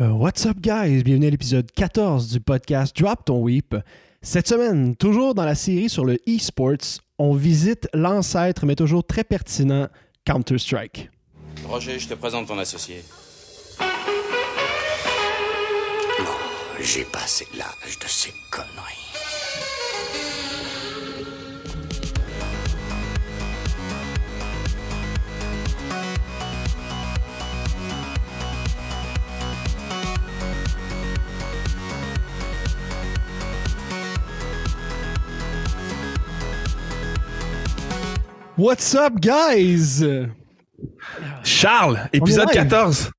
Euh, what's up, guys? Bienvenue à l'épisode 14 du podcast Drop Ton Weep. Cette semaine, toujours dans la série sur le e-sports, on visite l'ancêtre, mais toujours très pertinent, Counter-Strike. Roger, je te présente ton associé. Non, j'ai passé l'âge de ces conneries. What's up, guys? Charles, épisode live. 14.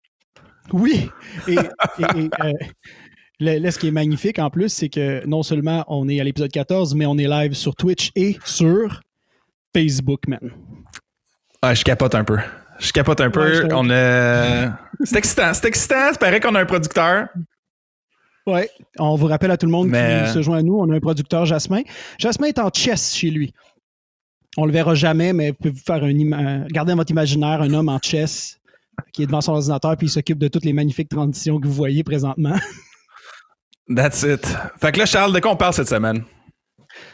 Oui. Et, et- et, euh, le- là, ce qui est magnifique en plus, c'est que non seulement on est à l'épisode 14, mais on est live sur Twitch et sur Facebook, man. Ah, je capote un peu. Je capote un peu. on a. C'est excitant. C'est excitant. C'est pareil qu'on a un producteur. Ouais. On vous rappelle à tout le monde Mais- qui se joint à nous, on a un producteur, Jasmin. Jasmin est en chess chez lui. On le verra jamais, mais vous pouvez vous faire un garder dans votre imaginaire un homme en chess qui est devant son ordinateur puis il s'occupe de toutes les magnifiques transitions que vous voyez présentement. That's it. Fait que là, Charles, de quoi on parle cette semaine?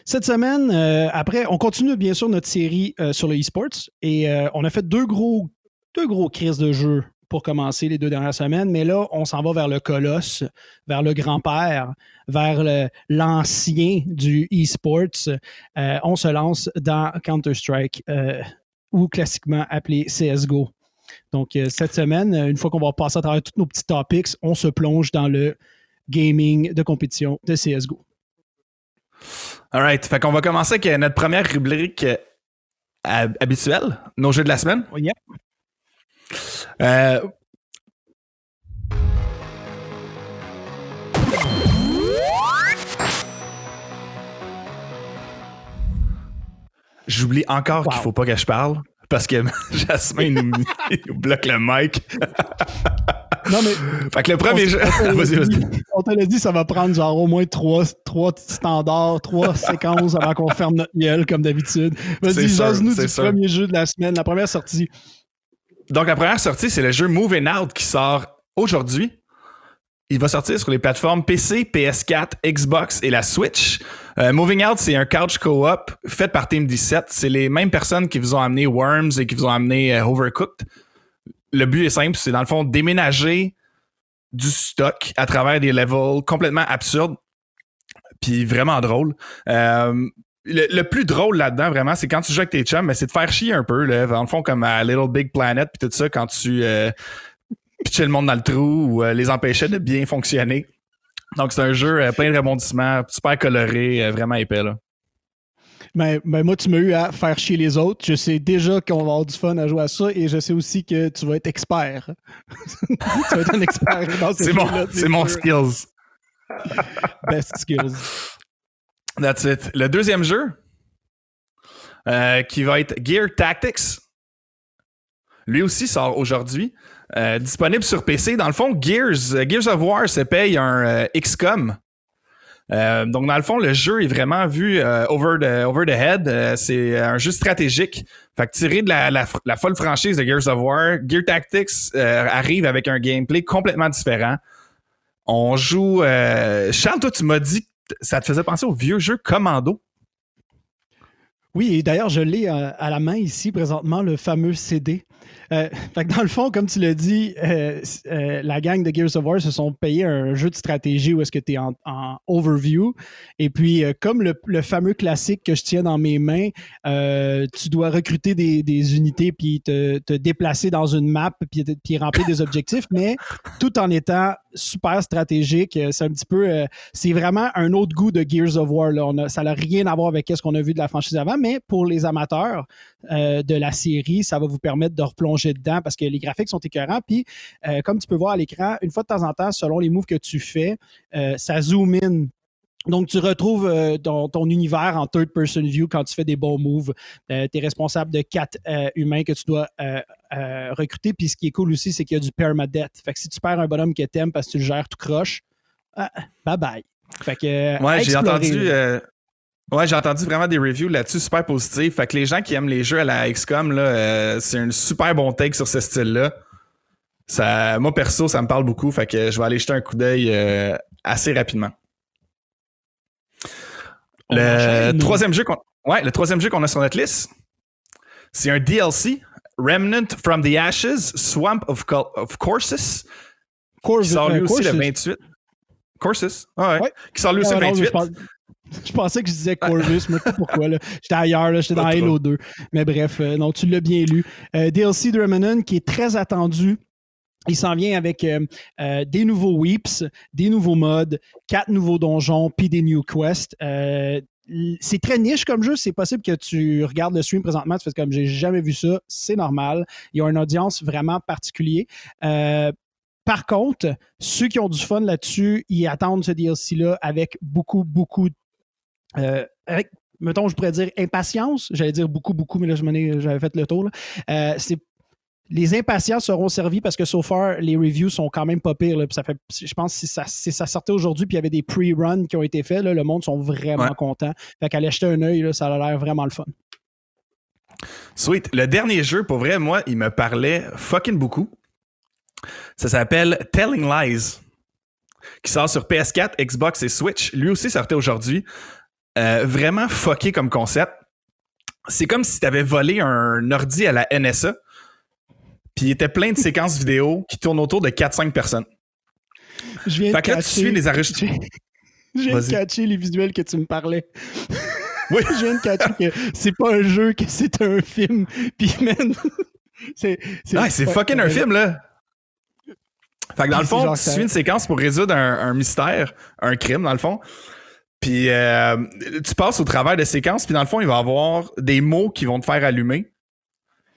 Cette semaine, euh, après, on continue bien sûr notre série euh, sur le e-sports et euh, on a fait deux gros, deux gros crises de jeu pour commencer les deux dernières semaines, mais là, on s'en va vers le colosse, vers le grand-père, vers l'ancien du e-sports. Euh, on se lance dans Counter-Strike euh, ou classiquement appelé CSGO. Donc, euh, cette semaine, une fois qu'on va passer à travers tous nos petits topics, on se plonge dans le gaming de compétition de CSGO. Alright. Fait qu'on va commencer avec notre première rubrique hab- habituelle, nos jeux de la semaine. Yep. Euh, J'oublie encore qu'il Wow. faut pas que je parle parce que Jasmin nous, nous bloque le mic. Non, mais Fait que le premier jeu. on te l'a Vas-y, vas-y. dit- On te l'a dit, ça va prendre genre au moins trois, trois standards, trois séquences avant qu'on ferme notre gueule comme d'habitude. Vas-y, jase-nous du sûr. premier jeu de la semaine, la première sortie. Donc, la première sortie, c'est le jeu Moving Out qui sort aujourd'hui. Il va sortir sur les plateformes PC, PS4, Xbox et la Switch. Euh, Moving Out, c'est un couch co-op fait par Team 17. C'est les mêmes personnes qui vous ont amené Worms et qui vous ont amené euh, Overcooked. Le but est simple, c'est dans le fond déménager du stock à travers des levels complètement absurdes puis vraiment drôle. Euh, le, le plus drôle là-dedans, vraiment, c'est quand tu joues avec tes chums, mais c'est de faire chier un peu, là, dans le fond, comme à Little Big Planet, puis tout ça, quand tu euh, pitchais le monde dans le trou ou euh, les empêchais de bien fonctionner. Donc, c'est un jeu euh, plein de rebondissements, super coloré, euh, vraiment épais. Là. Mais, mais moi, tu m'as eu à faire chier les autres. Je sais déjà qu'on va avoir du fun à jouer à ça et je sais aussi que tu vas être expert. tu vas être un expert dans ce C'est mon, skills. Best skills. That's it. Le deuxième jeu, euh, qui va être Gear Tactics, lui aussi sort aujourd'hui. Euh, disponible sur PC. Dans le fond, Gears, euh, Gears of War se paye un XCOM. Donc, dans le fond, le jeu est vraiment vu over, the, over the head. C'est un jeu stratégique. Fait que tiré de la, la, folle franchise de Gears of War, Gear Tactics arrive avec un gameplay complètement différent. On joue. Charles, toi, tu m'as dit ça te faisait penser au vieux jeu Commando? Oui, et d'ailleurs, je l'ai euh, à la main ici présentement, le fameux CD. Euh, dans le fond, comme tu l'as dit, euh, euh, la gang de Gears of War se sont payés un jeu de stratégie où est-ce que tu es en, overview. Et puis, comme le, fameux classique que je tiens dans mes mains, tu dois recruter des, unités puis te, déplacer dans une map puis, remplir des objectifs, mais tout en étant super stratégique. C'est un petit peu... c'est vraiment un autre goût de Gears of War. Là. Ça n'a rien à voir avec ce qu'on a vu de la franchise avant, mais pour les amateurs de la série, ça va vous permettre de replonger dedans parce que les graphiques sont écœurants. Puis, euh, comme tu peux voir à l'écran, une fois de temps en temps, selon les moves que tu fais, euh, ça zoom in. Donc, tu retrouves euh, ton, ton univers en third-person view quand tu fais des bons moves. tu es responsable de quatre euh, humains que tu dois euh, euh, recruter. Puis, ce qui est cool aussi, c'est qu'il y a du permadeath. Fait que si tu perds un bonhomme que t'aimes parce que tu le gères tout croche, ah, bye bye. Fait que, euh, Ouais, j'ai entendu. Ouais, j'ai entendu vraiment des reviews là-dessus super positifs. Fait que les gens qui aiment les jeux à la XCOM, là, euh, c'est un super bon take sur ce style-là. Ça, moi, perso, ça me parle beaucoup. Fait que je vais aller jeter un coup d'œil euh, assez rapidement. On Le troisième jeu qu'on ouais, le troisième jeu qu'on a sur notre liste, c'est un DLC, Remnant from the Ashes, Swamp of, Col- of Courses, Course- qui sort lui euh, aussi le Courses. 28. Courses? Ah ouais. Ouais. Qui sort lui aussi Ah, le non, 28. je, pense- je pensais que je disais Corvus, mais je sais pas pourquoi. là. J'étais ailleurs, j'étais dans. Halo 2. Mais bref, euh, non, tu l'as bien lu. Euh, DLC de Remnant qui est très attendu. Il s'en vient avec euh, euh, des nouveaux weeps, des nouveaux modes, quatre nouveaux donjons, puis des new quests. Euh, c'est très niche comme jeu. C'est possible que tu regardes le stream présentement, tu fais comme j'ai jamais vu ça. C'est normal. Il y a une audience vraiment particulière. Par contre, ceux qui ont du fun là-dessus, ils attendent ce DLC-là avec beaucoup, beaucoup. Euh, avec, mettons, je pourrais dire impatience. J'allais dire beaucoup, beaucoup, mais là, j'avais fait le tour. Euh, c'est les impatients seront servis parce que so far, les reviews sont quand même pas pires. là. Puis ça fait, je pense que si ça, si ça sortait aujourd'hui puis il y avait des pre-runs qui ont été faits, là, le monde sont vraiment Ouais. contents. Fait qu'aller jeter un œil, ça a l'air vraiment le fun. Sweet. Le dernier jeu, pour vrai, moi, il me parlait fucking beaucoup. Ça s'appelle Telling Lies, qui sort sur PS4, Xbox et Switch. Lui aussi sortait aujourd'hui. Euh, vraiment fucké comme concept. C'est comme si tu avais volé un ordi à la NSA, puis il était plein de séquences vidéo qui tournent autour de 4-5 personnes. Je viens Fait de que là, tu catcher- suis les enregistrements. Je viens de catcher les visuels que tu me parlais. Oui. je viens de catcher que c'est pas un jeu, que c'est un film. Puis, man, c'est. Ouais, c'est fucking un film, là. Fait que dans le fond, tu suis une séquence pour résoudre un, un mystère, un crime, dans le fond. Puis euh, tu passes au travers de séquences, puis dans le fond, il va y avoir des mots qui vont te faire allumer.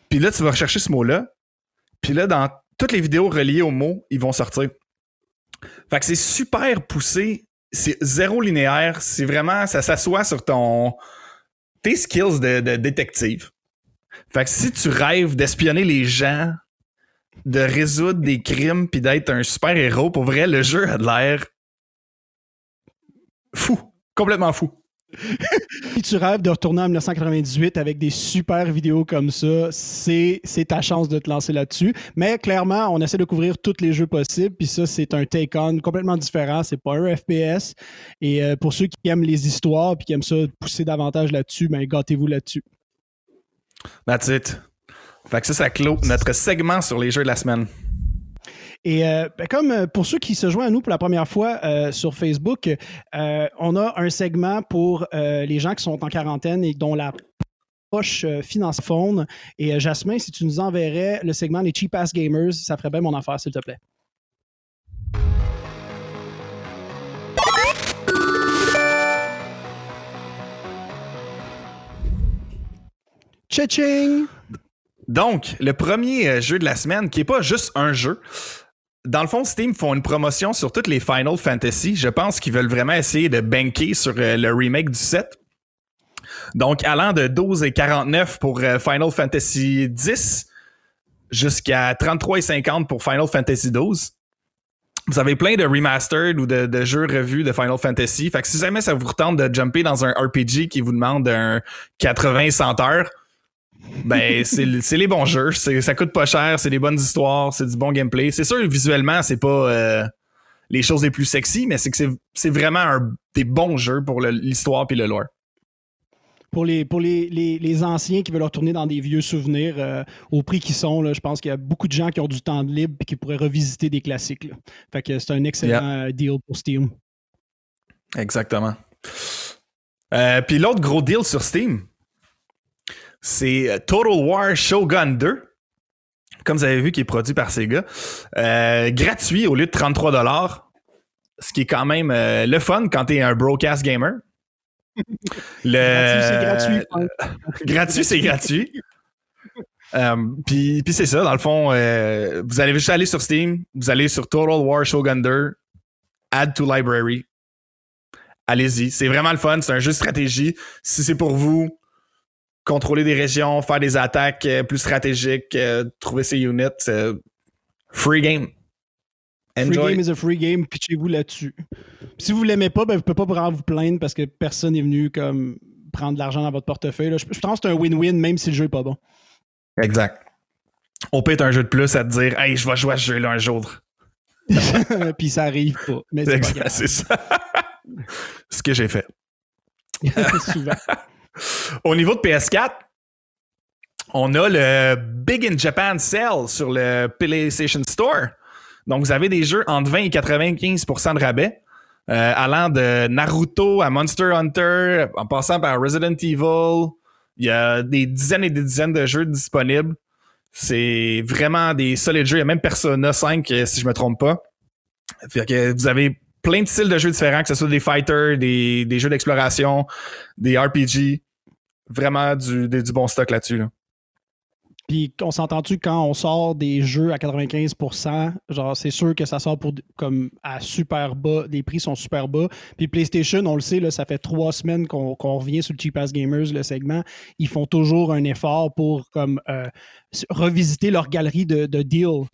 Puis là, tu vas rechercher ce mot-là. Puis là, dans toutes les vidéos reliées au mot, ils vont sortir. Fait que c'est super poussé. C'est zéro linéaire. C'est vraiment, ça s'assoit sur ton tes skills de, de détective. Fait que si tu rêves d'espionner les gens, de résoudre des crimes puis d'être un super héros, pour vrai, le jeu a de l'air fou. Complètement fou. Si tu rêves de retourner en 1998 avec des super vidéos comme ça, c'est c'est ta chance de te lancer là-dessus. Mais clairement, on essaie de couvrir tous les jeux possibles. Puis ça, c'est un take-on complètement différent. C'est pas un FPS. Et euh, pour ceux qui aiment les histoires puis qui aiment ça pousser davantage là-dessus, ben gâtez-vous là-dessus. That's it. Fait que ça, ça clôt notre segment sur les jeux de la semaine. Et euh, ben, comme euh, pour ceux qui se joignent à nous pour la première fois euh, sur Facebook, on a un segment pour les gens qui sont en quarantaine et dont la poche finance phone. Et Jasmin, si tu nous enverrais le segment Les Cheap Ass Gamers, ça ferait bien mon affaire, s'il te plaît. Tching! Donc, le premier jeu de la semaine, qui est pas juste un jeu. Dans le fond, Steam font une promotion sur toutes les Final Fantasy. Je pense qu'ils veulent vraiment essayer de banker sur euh, le remake du 7. Donc, allant de 12 et 49 pour euh, Final Fantasy 10 jusqu'à 33 et 50 pour Final Fantasy 12. Vous avez plein de remastered ou de, jeux revus de Final Fantasy. Fait que si jamais ça vous retente de jumper dans un RPG qui vous demande un 80-100 heures, ben, c'est les bons jeux. Ça coûte pas cher, c'est des bonnes histoires, c'est du bon gameplay. C'est sûr, visuellement, c'est pas euh, les choses les plus sexy, mais c'est que c'est- vraiment un- des bons jeux pour l'histoire puis le lore. pour les, pour les, les, les anciens qui veulent retourner dans des vieux souvenirs euh, au prix qu'ils sont, là, je pense qu'il y a beaucoup de gens qui ont du temps de libre et qui pourraient revisiter des classiques. là. Fait que c'est un excellent euh, deal pour Steam. Exactement. Euh, puis l'autre gros deal sur Steam, c'est euh, Total War Shogun 2. Comme vous avez vu, qui est produit par Sega. Euh, gratuit au lieu de 33$. Ce qui est quand même euh, le fun quand t'es un broadcast gamer. Le... C'est gratuit. gratuit, c'est gratuit. Euh, puis puis c'est ça, dans le fond, euh, vous allez juste aller sur Steam, vous allez sur Total War Shogun 2, Add to Library. Allez-y, c'est vraiment le fun, c'est un jeu de stratégie. Si c'est pour vous, contrôler des régions, faire des attaques euh, plus stratégiques, euh, trouver ses units, euh, free game. Free Enjoy. game is a free game, pitchez-vous là-dessus. Si vous l'aimez pas, ben, vous ne pouvez pas vraiment vous plaindre parce que personne n'est venu comme prendre de l'argent dans votre portefeuille. là. Je, je pense que c'est un win-win même si le jeu est pas bon. Exact. On peut être un jeu de plus à te dire Hey, je vais jouer à ce jeu-là un jour. Puis ça arrive pas. Mais. C'est ça. ce que j'ai fait. Souvent. Au niveau de PS4, on a le Big in Japan Sale sur le PlayStation Store. Donc, vous avez des jeux entre 20 et 95% de rabais, euh, allant de Naruto à Monster Hunter, en passant par Resident Evil. Il y a des dizaines et des dizaines de jeux disponibles. C'est vraiment des solides jeux. Il y a même Persona 5, euh, si je me trompe pas. Vous avez plein de styles de jeux différents, que ce soit des fighters, des jeux d'exploration, des RPG. Vraiment du, du bon stock là-dessus. Là. Puis on s'entend-tu quand on sort des jeux à 95%, genre c'est sûr que ça sort pour comme à super bas, les prix sont super bas. Puis PlayStation, on le sait, là, ça fait trois semaines qu'on revient sur le Cheap Gamers, le segment. Ils font toujours un effort pour comme euh, revisiter leur galerie de, de deals.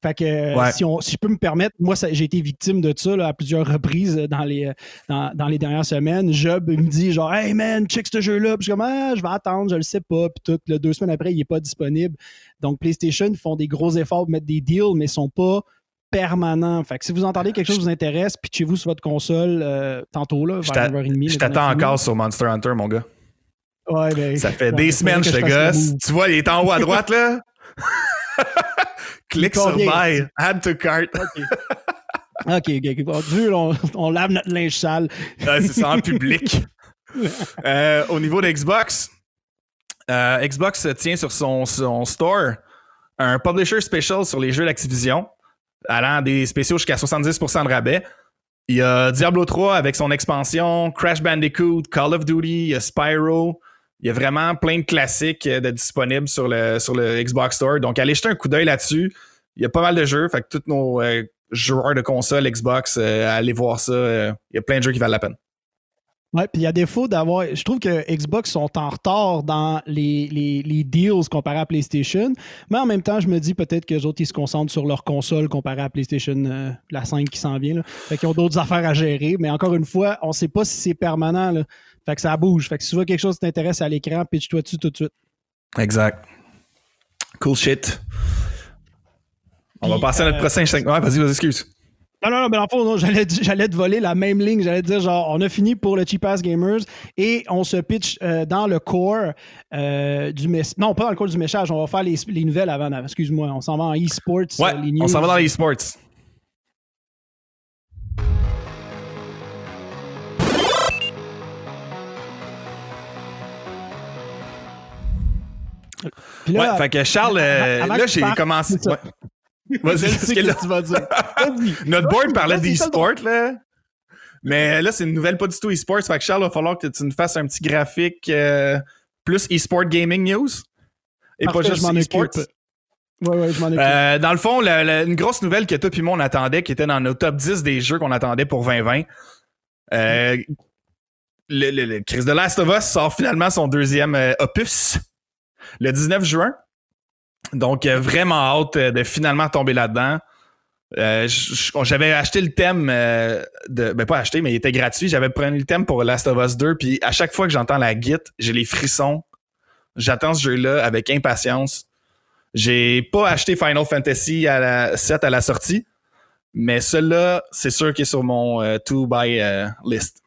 Fait que euh, si, on, si, je peux me permettre, moi j'ai été victime de ça à plusieurs reprises dans les, dans, les dernières semaines. Job me dit genre Hey man, check ce jeu-là. Puis je suis comme ah, je vais attendre, je le sais pas. Puis tout, deux semaines après, il n'est pas disponible. Donc PlayStation font des gros efforts pour mettre des deals, mais ils sont pas permanents. Fait que si vous entendez quelque chose qui vous intéresse, pitchez-vous sur votre console euh, tantôt là, vers 9h30. Je t'attends encore sur Monster Hunter, mon gars. Ouais, ben, ça fait des semaines que je te gosse. Tu vois, il est en haut à droite là. Clique sur Buy, add to cart. OK, OK. on, lave notre linge sale. c'est ça, en public. Euh, au niveau de Xbox, euh, Xbox tient sur son, son, store un publisher special sur les jeux d'Activision, allant des spéciaux jusqu'à 70% de rabais. Il y a Diablo 3 avec son expansion, Crash Bandicoot, Call of Duty, Spyro. Il y a vraiment plein de classiques euh, de disponibles sur le, sur le Xbox Store. Donc, allez jeter un coup d'œil là-dessus. Il y a pas mal de jeux. Fait que tous nos euh, joueurs de console Xbox, euh, allez voir ça. il y a plein de jeux qui valent la peine. Ouais, puis il y a défaut d'avoir. Je trouve que Xbox sont en retard dans les, les, deals comparé à PlayStation. Mais en même temps, je me dis peut-être que les autres, ils se concentrent sur leur console comparé à PlayStation, la 5 qui s'en vient. Fait qu'ils ont d'autres affaires à gérer. Mais encore une fois, on ne sait pas si c'est permanent. Fait que ça bouge. Fait que si tu vois quelque chose qui t'intéresse à l'écran, pitch-toi dessus tout de suite. Exact. Cool shit. On va passer à notre euh, prochain 5. Ouais, vas-y, vas-y, excuse. Non, non, non, mais en fait, j'allais, j'allais te voler la même ligne. J'allais te dire, genre, on a fini pour le Cheap Ass Gamers et on se pitch euh, dans le core euh, du message. Non, pas dans le core du message. On va faire les, les nouvelles avant. Excuse-moi. On s'en va en e-sports. Ouais, on s'en va dans les e-sports. Ouais, fait que Charles, euh, là, j'ai commencé. Vas-y, ce que, tu vas dire. Notre board parlait d'e-sport, là. Mais là, c'est une nouvelle pas du tout e-sport. Fait que Charles, il va falloir que tu nous fasses un petit graphique euh, plus e-sport gaming news. Et pas juste e-sport. Ouais, ouais, je m'en occupe. Euh, dans le fond, une grosse nouvelle que toi et moi on attendait, qui était dans nos top 10 des jeux qu'on attendait pour 2020. Euh, le, le, Chris de Last of Us sort finalement son deuxième opus le 19 juin. Donc, euh, vraiment hâte euh, de finalement tomber là-dedans. Euh, j'avais acheté le thème ben pas acheté mais il était gratuit j'avais pris le thème pour Last of Us 2 puis à chaque fois que j'entends la git j'ai les frissons j'attends ce jeu là avec impatience j'ai pas acheté Final Fantasy à la 7 à la sortie mais celui-là c'est sûr qu'il est sur mon to buy list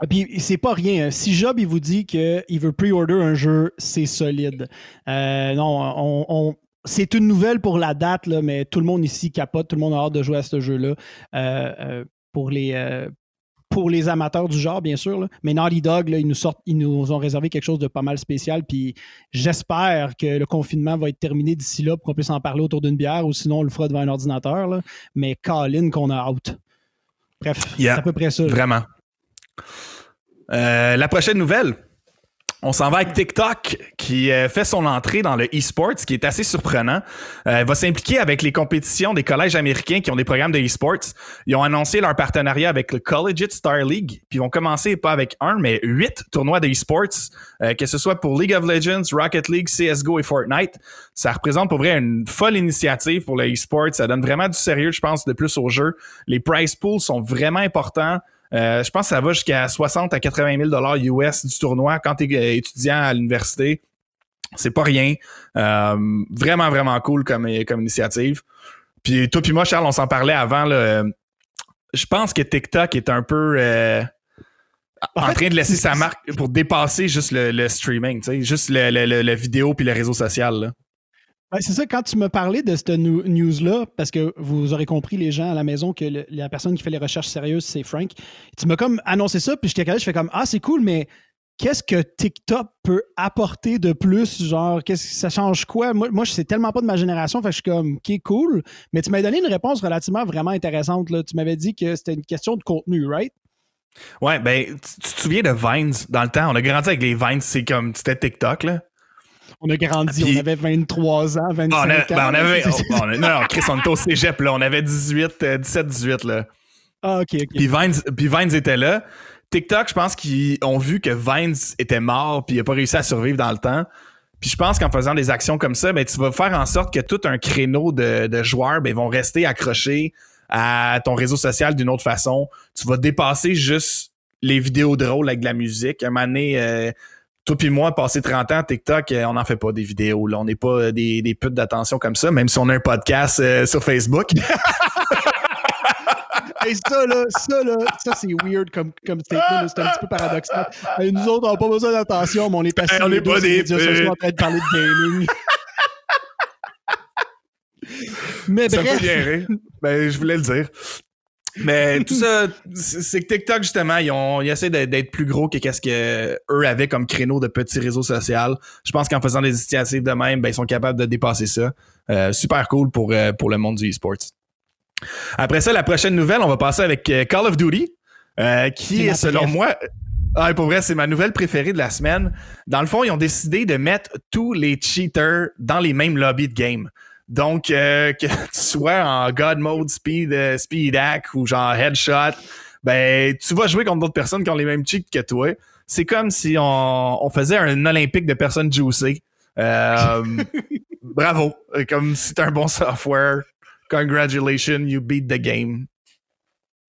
ah, puis c'est pas rien. Si Job il vous dit qu'il veut pre-order un jeu, c'est solide. Euh, non, on, c'est une nouvelle pour la date, là, mais tout le monde ici capote, tout le monde a hâte de jouer à ce jeu-là. Euh, euh, pour les pour les amateurs du genre, bien sûr. Mais Naughty Dog, ils, nous sortent, ils nous ont réservé quelque chose de pas mal spécial. Puis j'espère que le confinement va être terminé d'ici là pour qu'on puisse en parler autour d'une bière ou sinon on le fera devant un ordinateur. Mais Colin qu'on a out. Bref, c'est à peu près ça. Vraiment. Euh, la prochaine nouvelle. On s'en va avec TikTok qui euh, fait son entrée dans le e-sport, ce qui est assez surprenant. Euh, va s'impliquer avec les compétitions des collèges américains qui ont des programmes de e-sports. Ils ont annoncé leur partenariat avec le Collegiate Star League, puis ils vont commencer pas avec un, mais huit tournois de e-sports, que ce soit pour League of Legends, Rocket League, CSGO et Fortnite. Ça représente pour vrai une folle initiative pour le e-sport. Ça donne vraiment du sérieux, je pense, de plus au jeu. Les prize pools sont vraiment importants. Euh, je pense que ça va jusqu'à 60 à 80 000 US du tournoi quand tu es euh, étudiant à l'université. C'est pas rien. Euh, vraiment, vraiment cool comme, comme initiative. Puis toi puis moi, Charles, on s'en parlait avant. Là, je pense que TikTok est un peu euh, en, train de laisser sa marque pour dépasser juste le, streaming, juste le, vidéo puis le réseau social. C'est ça, quand tu me parlais de cette news-là, parce que vous aurez compris, les gens à la maison, que la personne qui fait les recherches sérieuses, c'est Frank. Tu m'as comme annoncé ça, puis j'étais je fais comme Ah, c'est cool, mais qu'est-ce que TikTok peut apporter de plus? Genre, qu'est-ce que ça change quoi? Moi, moi c'est tellement pas de ma génération, fait que je suis comme, OK, cool. Mais tu m'as donné une réponse relativement vraiment intéressante. Là. Tu m'avais dit que c'était une question de contenu, right? Ouais, ben, tu, te souviens de Vines? Dans le temps? On a grandi avec les Vines, c'est comme, c'était TikTok, là. On a grandi, on avait 23 ans, 25 ah, on ans. Ben, on avait, non, non, Chris, on était au cégep, là. On avait 18, 17, 18, là. Ah, OK, OK. Puis Vines, puis Vines était là. TikTok, je pense qu'ils ont vu que Vines était mort puis il n'a pas réussi à survivre dans le temps. Puis je pense qu'en faisant des actions comme ça, ben, tu vas faire en sorte que tout un créneau de, joueurs ben, vont rester accrochés à ton réseau social d'une autre façon. Tu vas dépasser juste les vidéos drôles avec de la musique. Un moment donné, euh, toi puis moi, passé 30 ans, TikTok, euh, on n'en fait pas des vidéos. Là. On n'est pas des, des putes d'attention comme ça, même si on a un podcast euh, sur Facebook. ça, là, ça, là, ça, c'est weird comme, comme statement. C'est un petit peu paradoxal. nous autres, on n'a pas besoin d'attention, mais on est assis on n'est pas des en train de parler de gaming. mais ça bref. bien rire. Ben, je voulais le dire. Mais tout ça, c'est que TikTok, justement, ils, ont, ils essaient d'être plus gros que ce qu'eux avaient comme créneau de petits réseaux sociaux. Je pense qu'en faisant des initiatives de même, ben, ils sont capables de dépasser ça. Euh, super cool pour, euh, pour le monde du e-sports. Après ça, la prochaine nouvelle, on va passer avec euh, Call of Duty, euh, qui est, selon moi, ah, pour vrai, c'est ma nouvelle préférée de la semaine. Dans le fond, ils ont décidé de mettre tous les cheaters dans les mêmes lobbies de game. Donc, euh, que tu sois en God Mode, Speed, Speed Hack ou genre Headshot, ben, tu vas jouer contre d'autres personnes qui ont les mêmes cheats que toi. C'est comme si on, faisait un Olympique de personnes juicées. bravo. Comme si c'est un bon software. Congratulations, you beat the game.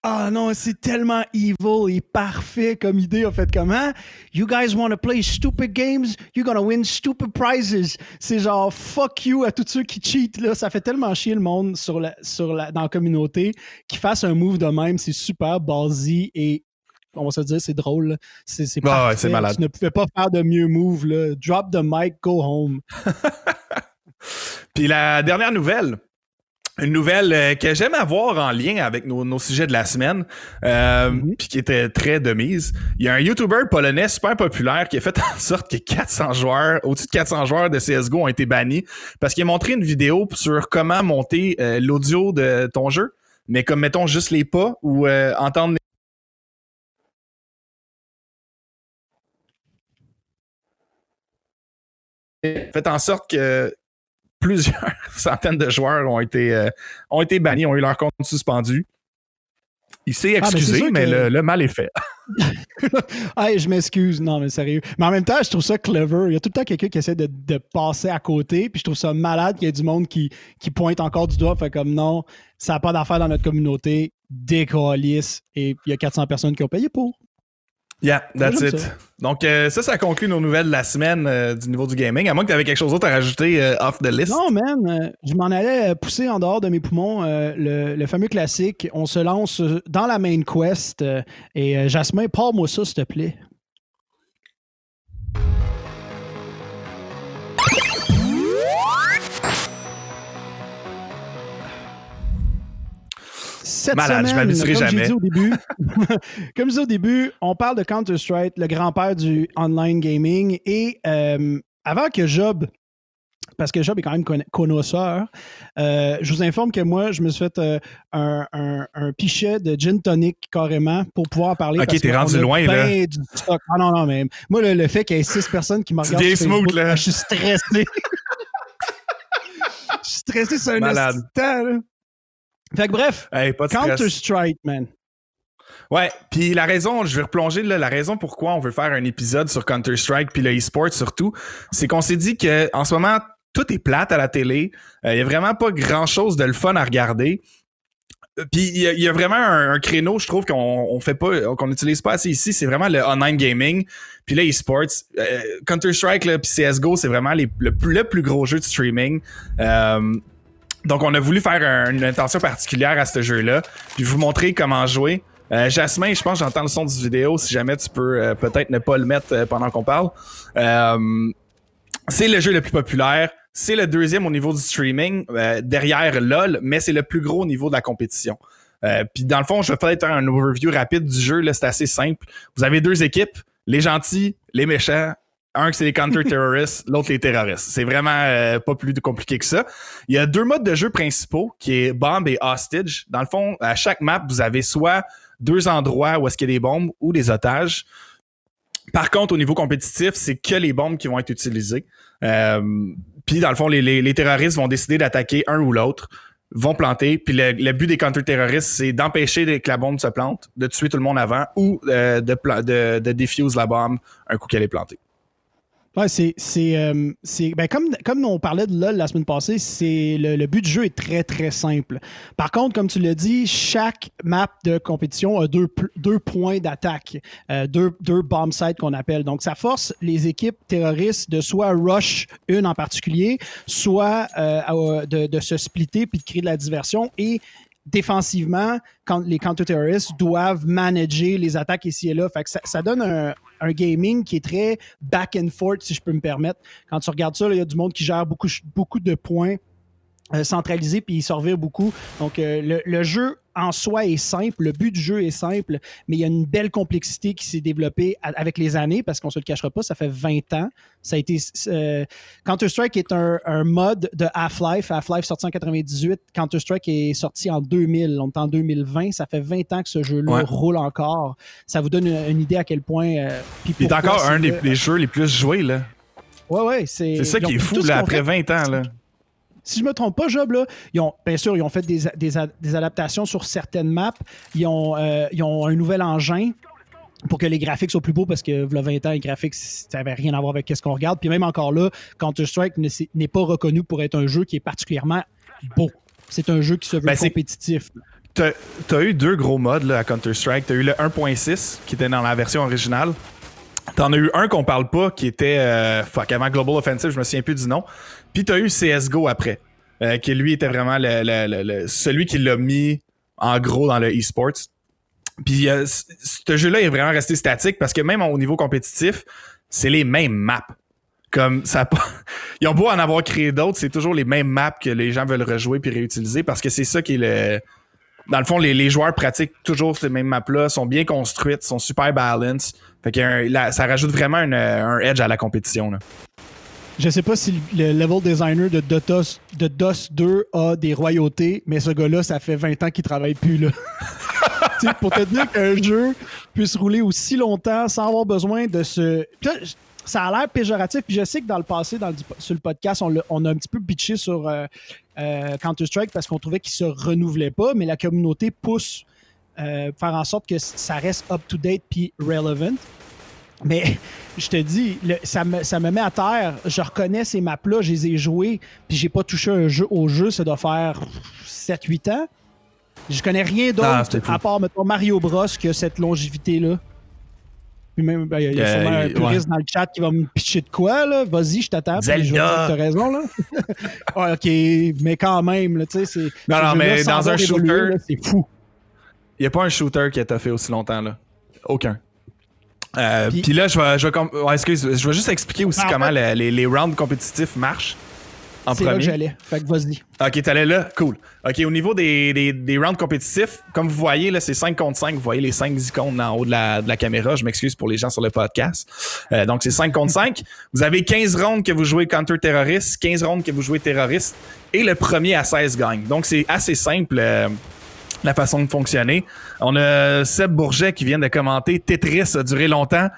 Ah non, c'est tellement evil et parfait comme idée. En fait, comment? You guys want to play stupid games? You're gonna win stupid prizes. C'est genre fuck you à tous ceux qui cheat. Là. Ça fait tellement chier le monde sur la, sur la, dans la communauté qu'ils fassent un move de même. C'est super ballsy et on va se dire, c'est drôle. C'est c'est malade. Tu ne pouvais pas faire de mieux move. Là. Drop the mic, go home. Puis la dernière nouvelle, une nouvelle euh, que j'aime avoir en lien avec nos, sujets de la semaine, euh, mhm. puis qui était très de mise. Il y a un YouTuber polonais super populaire qui a fait en sorte que 400 joueurs, au-dessus de 400 joueurs de CSGO ont été bannis parce qu'il a montré une vidéo sur comment monter euh, l'audio de ton jeu, mais comme mettons juste les pas ou entendre les fait en sorte que plusieurs centaines de joueurs ont été, euh, ont été bannis, ont eu leur compte suspendu. Il s'est ah, excusé, mais, le, mal est fait. hey, je m'excuse. Non, mais sérieux. Mais en même temps, je trouve ça clever. Il y a tout le temps quelqu'un qui essaie de, passer à côté. Puis je trouve ça malade qu'il y ait du monde qui, qui pointe encore du doigt. Fait comme non, ça n'a pas d'affaire dans notre communauté. Décollisse. Et il y a 400 personnes qui ont payé pour. Yeah, that's it. Donc, euh, ça, ça conclut nos nouvelles de la semaine euh, du niveau du gaming. À moins que tu avais quelque chose d'autre à rajouter euh, off the list. Non, man. je m'en allais pousser en dehors de mes poumons le, fameux classique. On se lance dans la main quest. et Jasmin, parle-moi ça, s'il te plaît. Cette Malade, semaine, je comme jamais. Dit au début, comme je disais au début, on parle de Counter-Strike, le grand-père du online gaming. Et euh, avant que Job parce que Job est quand même connoisseur. Euh, je vous informe que moi, je me suis fait euh, un, pichet de gin tonic carrément pour pouvoir parler. Ok, t'es rendu loin, là. Ah non, non, mais moi, le, fait qu'il y ait six personnes qui me regardent. Sur smooth, là. Je suis stressé. je suis stressé sur un instant, là. Fait que bref, Counter-Strike, man. Ouais, puis la raison, je vais replonger là, la raison pourquoi on veut faire un épisode sur Counter-Strike puis le e-sport surtout, c'est qu'on s'est dit que en ce moment tout est plate à la télé, il euh, y a vraiment pas grand-chose de le fun à regarder. puis il y, a- il y a vraiment un, un créneau, je trouve qu'on on fait pas, qu'on n'utilise pas assez ici. C'est vraiment le online gaming. Puis là, e-sports, Euh, Counter Strike, là, puis CS:GO, c'est vraiment les- le, plus- le plus gros jeu de streaming. Euh, donc, on a voulu faire un- une attention particulière à ce jeu-là, puis vous montrer comment jouer. Euh, Jasmin, je pense j'entends le son du vidéo. Si jamais tu peux euh, peut-être ne pas le mettre euh, pendant qu'on parle. Euh, c'est le jeu le plus populaire. C'est le deuxième au niveau du streaming, derrière LOL, mais c'est le plus gros au niveau de la compétition. Puis dans le fond, je vais peut-être faire un overview rapide du jeu. C'est assez simple. Vous avez deux équipes, les gentils, les méchants. Un, c'est les counter-terroristes, l'autre, les terroristes. C'est vraiment euh, pas plus compliqué que ça. Il y a deux modes de jeu principaux, qui est bomb et hostage. Dans le fond, à chaque map, vous avez soit deux endroits où est-ce qu'il y a des bombes ou des otages. Par contre, au niveau compétitif, c'est que les bombes qui vont être utilisées. Euh, puis dans le fond, les, les- les terroristes vont décider d'attaquer un ou l'autre, vont planter. Puis le, le but des counter-terroristes, c'est d'empêcher que la bombe se plante, de tuer tout le monde avant ou euh, de, de, de la bombe un coup qu'elle est plantée. Ouais, c'est. euh, ben, comme, comme on parlait de LOL la semaine passée, c'est le, le but du jeu est très, très simple. Par contre, comme tu l'as dit, chaque map de compétition a deux, deux points d'attaque, euh, deux, deux bomb sites qu'on appelle. Donc, ça force les équipes terroristes de soit rush une en particulier, soit euh, de, de se splitter puis de créer de la diversion et défensivement, quand les counter-terroristes doivent manager les attaques ici et là. Fait que ça, ça donne un, un gaming qui est très back and forth, si je peux me permettre. Quand tu regardes ça, il y a du monde qui gère beaucoup, beaucoup de points euh, centralisés, puis ils se revirent beaucoup. Donc, euh, le, le jeu en soi est simple, le but du jeu est simple, mais il y a une belle complexité qui s'est développée avec les années, parce qu'on se le cachera pas, ça fait 20 ans. Ça a été... euh, Counter-Strike est un, un mode de Half-Life. Half-Life sorti en 98. Counter-Strike est sorti en 2000. On est en 2020. Ça fait 20 ans que ce jeu-là Ouais. roule encore. Ça vous donne une, une idée à quel point... euh, puis Il est encore un des, jeux les plus joués. là. Ouais, ouais, c'est... C'est ça qui est fou là, après fait- 20 ans. Là. Si je me trompe pas, Job, là, ils ont, bien sûr, ils ont fait des, adaptations sur certaines maps. Ils ont, euh, ils ont un nouvel engin pour que les graphiques soient plus beaux parce que, voilà 20 ans, les graphiques, ça n'avait rien à voir avec ce qu'on regarde. Puis même encore là, Counter-Strike n'est pas reconnu pour être un jeu qui est particulièrement beau. C'est un jeu qui se veut Ben, compétitif. T'as as eu deux gros modes là, à Counter-Strike. T'as eu le 1.6 qui était dans la version originale. T'en as eu un qu'on parle pas qui était euh, fuck, avant Global Offensive, je me souviens plus du nom. Puis t'as eu CSGO après, euh, qui lui était vraiment le, celui qui l'a mis en gros dans le e-sports. Puis euh, ce jeu-là est vraiment resté statique parce que même au niveau compétitif, c'est les mêmes maps. Comme ils ont beau en avoir créé d'autres, c'est toujours les mêmes maps que les gens veulent rejouer puis réutiliser parce que c'est ça qui est le. Dans le fond, les, les joueurs pratiquent toujours ces mêmes maps-là, sont bien construites, sont super balanced. Fait que là, ça rajoute vraiment un, un edge à la compétition. Là. Je sais pas si le level designer de DOS, de DOS 2 a des royautés, mais ce gars-là, ça fait 20 ans qu'il travaille plus. Là. Pour te dire qu'un jeu puisse rouler aussi longtemps sans avoir besoin de se. J- ça a l'air péjoratif. Puis je sais que dans le passé, dans le- sur le podcast, on, a un petit peu bitché sur euh, euh, Counter-Strike parce qu'on trouvait qu'il se renouvelait pas, mais la communauté pousse euh, faire en sorte que ça reste up-to-date puis relevant. Mais je te dis, le- ça, me, ça me met à terre. Je reconnais ces maps-là, je les ai joués, puis j'ai pas touché un jeu au jeu, ça doit faire 7-8 ans. Je connais rien Ah, d'autre fou. à part mettons, Mario Bros qui a cette longévité-là. Puis même, ben, il y a Euh, sûrement un ouais. puriste dans le chat qui va me pitcher de quoi, là. Vas-y, je t'attends. Je Zelda. que t'as raison, là. Ouais, ok, mais quand même, là, tu sais, c'est. Non, non, mais dans un shooter- C'est fou. Il n'y a pas un shooter qui a fait aussi longtemps. là. Aucun. Euh, Puis- là, je vais, je, vais com- ouais, excuse, je vais juste expliquer aussi En comment fait- les, les rounds compétitifs marchent en C'est là que premier. j'allais. Fait que vas-y. Ok, t'allais là? Cool. Ok, au niveau des, des, des rounds compétitifs, comme vous voyez, là, c'est 5 contre 5. Vous voyez les 5 icônes en haut de la, de la caméra. Je m'excuse pour les gens sur le podcast. Euh, donc, c'est 5 contre 5. Vous avez 15 rounds que vous jouez counter-terroriste, 15 rounds que vous jouez terroriste, et le premier à 16 gagne. Donc, c'est assez simple. euh, la façon de fonctionner. On a Seb Bourget qui vient de commenter Tetris a duré longtemps.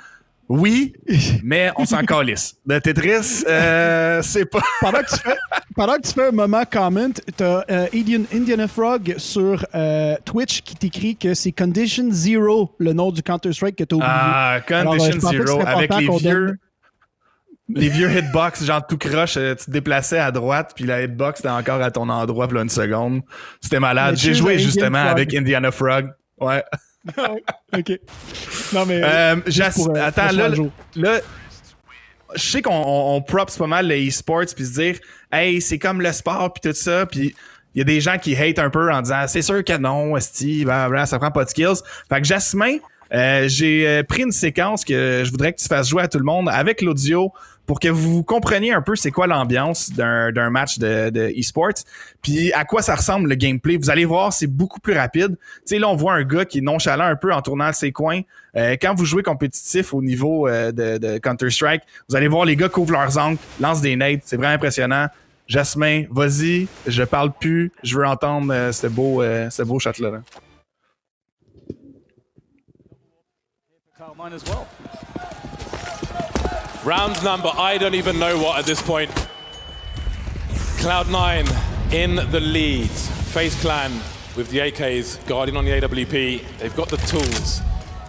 Oui, mais on s'en calisse. De Tetris, euh, c'est pas. pendant, que tu fais, pendant que tu fais un moment comment, t'as euh, Indian, Indiana Frog sur euh, Twitch qui t'écrit que c'est Condition Zero, le nom du Counter-Strike que t'as oublié. Ah, euh, Condition Zero avec les vieux. donne- les vieux hitbox, genre tout croche, euh, tu te déplaçais à droite, puis la hitbox était encore à ton endroit pour une seconde. C'était malade. J'ai joué justement avec Indiana Frog. Ouais. ok. Non, mais. Euh, pour, euh, attends, là, là, je sais qu'on on, on props pas mal le e-sports puis se dire, hey, c'est comme le sport puis tout ça, puis il y a des gens qui hate un peu en disant, c'est sûr que non, Steve, ça prend pas de skills. Fait que Jasmin, euh, j'ai pris une séquence que je voudrais que tu fasses jouer à tout le monde avec l'audio pour que vous compreniez un peu c'est quoi l'ambiance d'un match de, de e-sports, puis à quoi ça ressemble le gameplay? Vous allez voir, c'est beaucoup plus rapide. Tu sais, là, on voit un gars qui est nonchalant un peu en tournant ses coins. Euh, quand vous jouez compétitif au niveau euh, de, Counter-Strike, vous allez voir les gars couvrent leurs angles, lancent des nades. C'est vraiment impressionnant. Jasmin, vas-y, je parle plus, je veux entendre euh, ce beau, ce beau shot-là. là. Cloud9 as well. Round number, I don't even know what at this point. Cloud9 in the lead. Face Clan with the AKs, Guardian on the AWP. They've got the tools.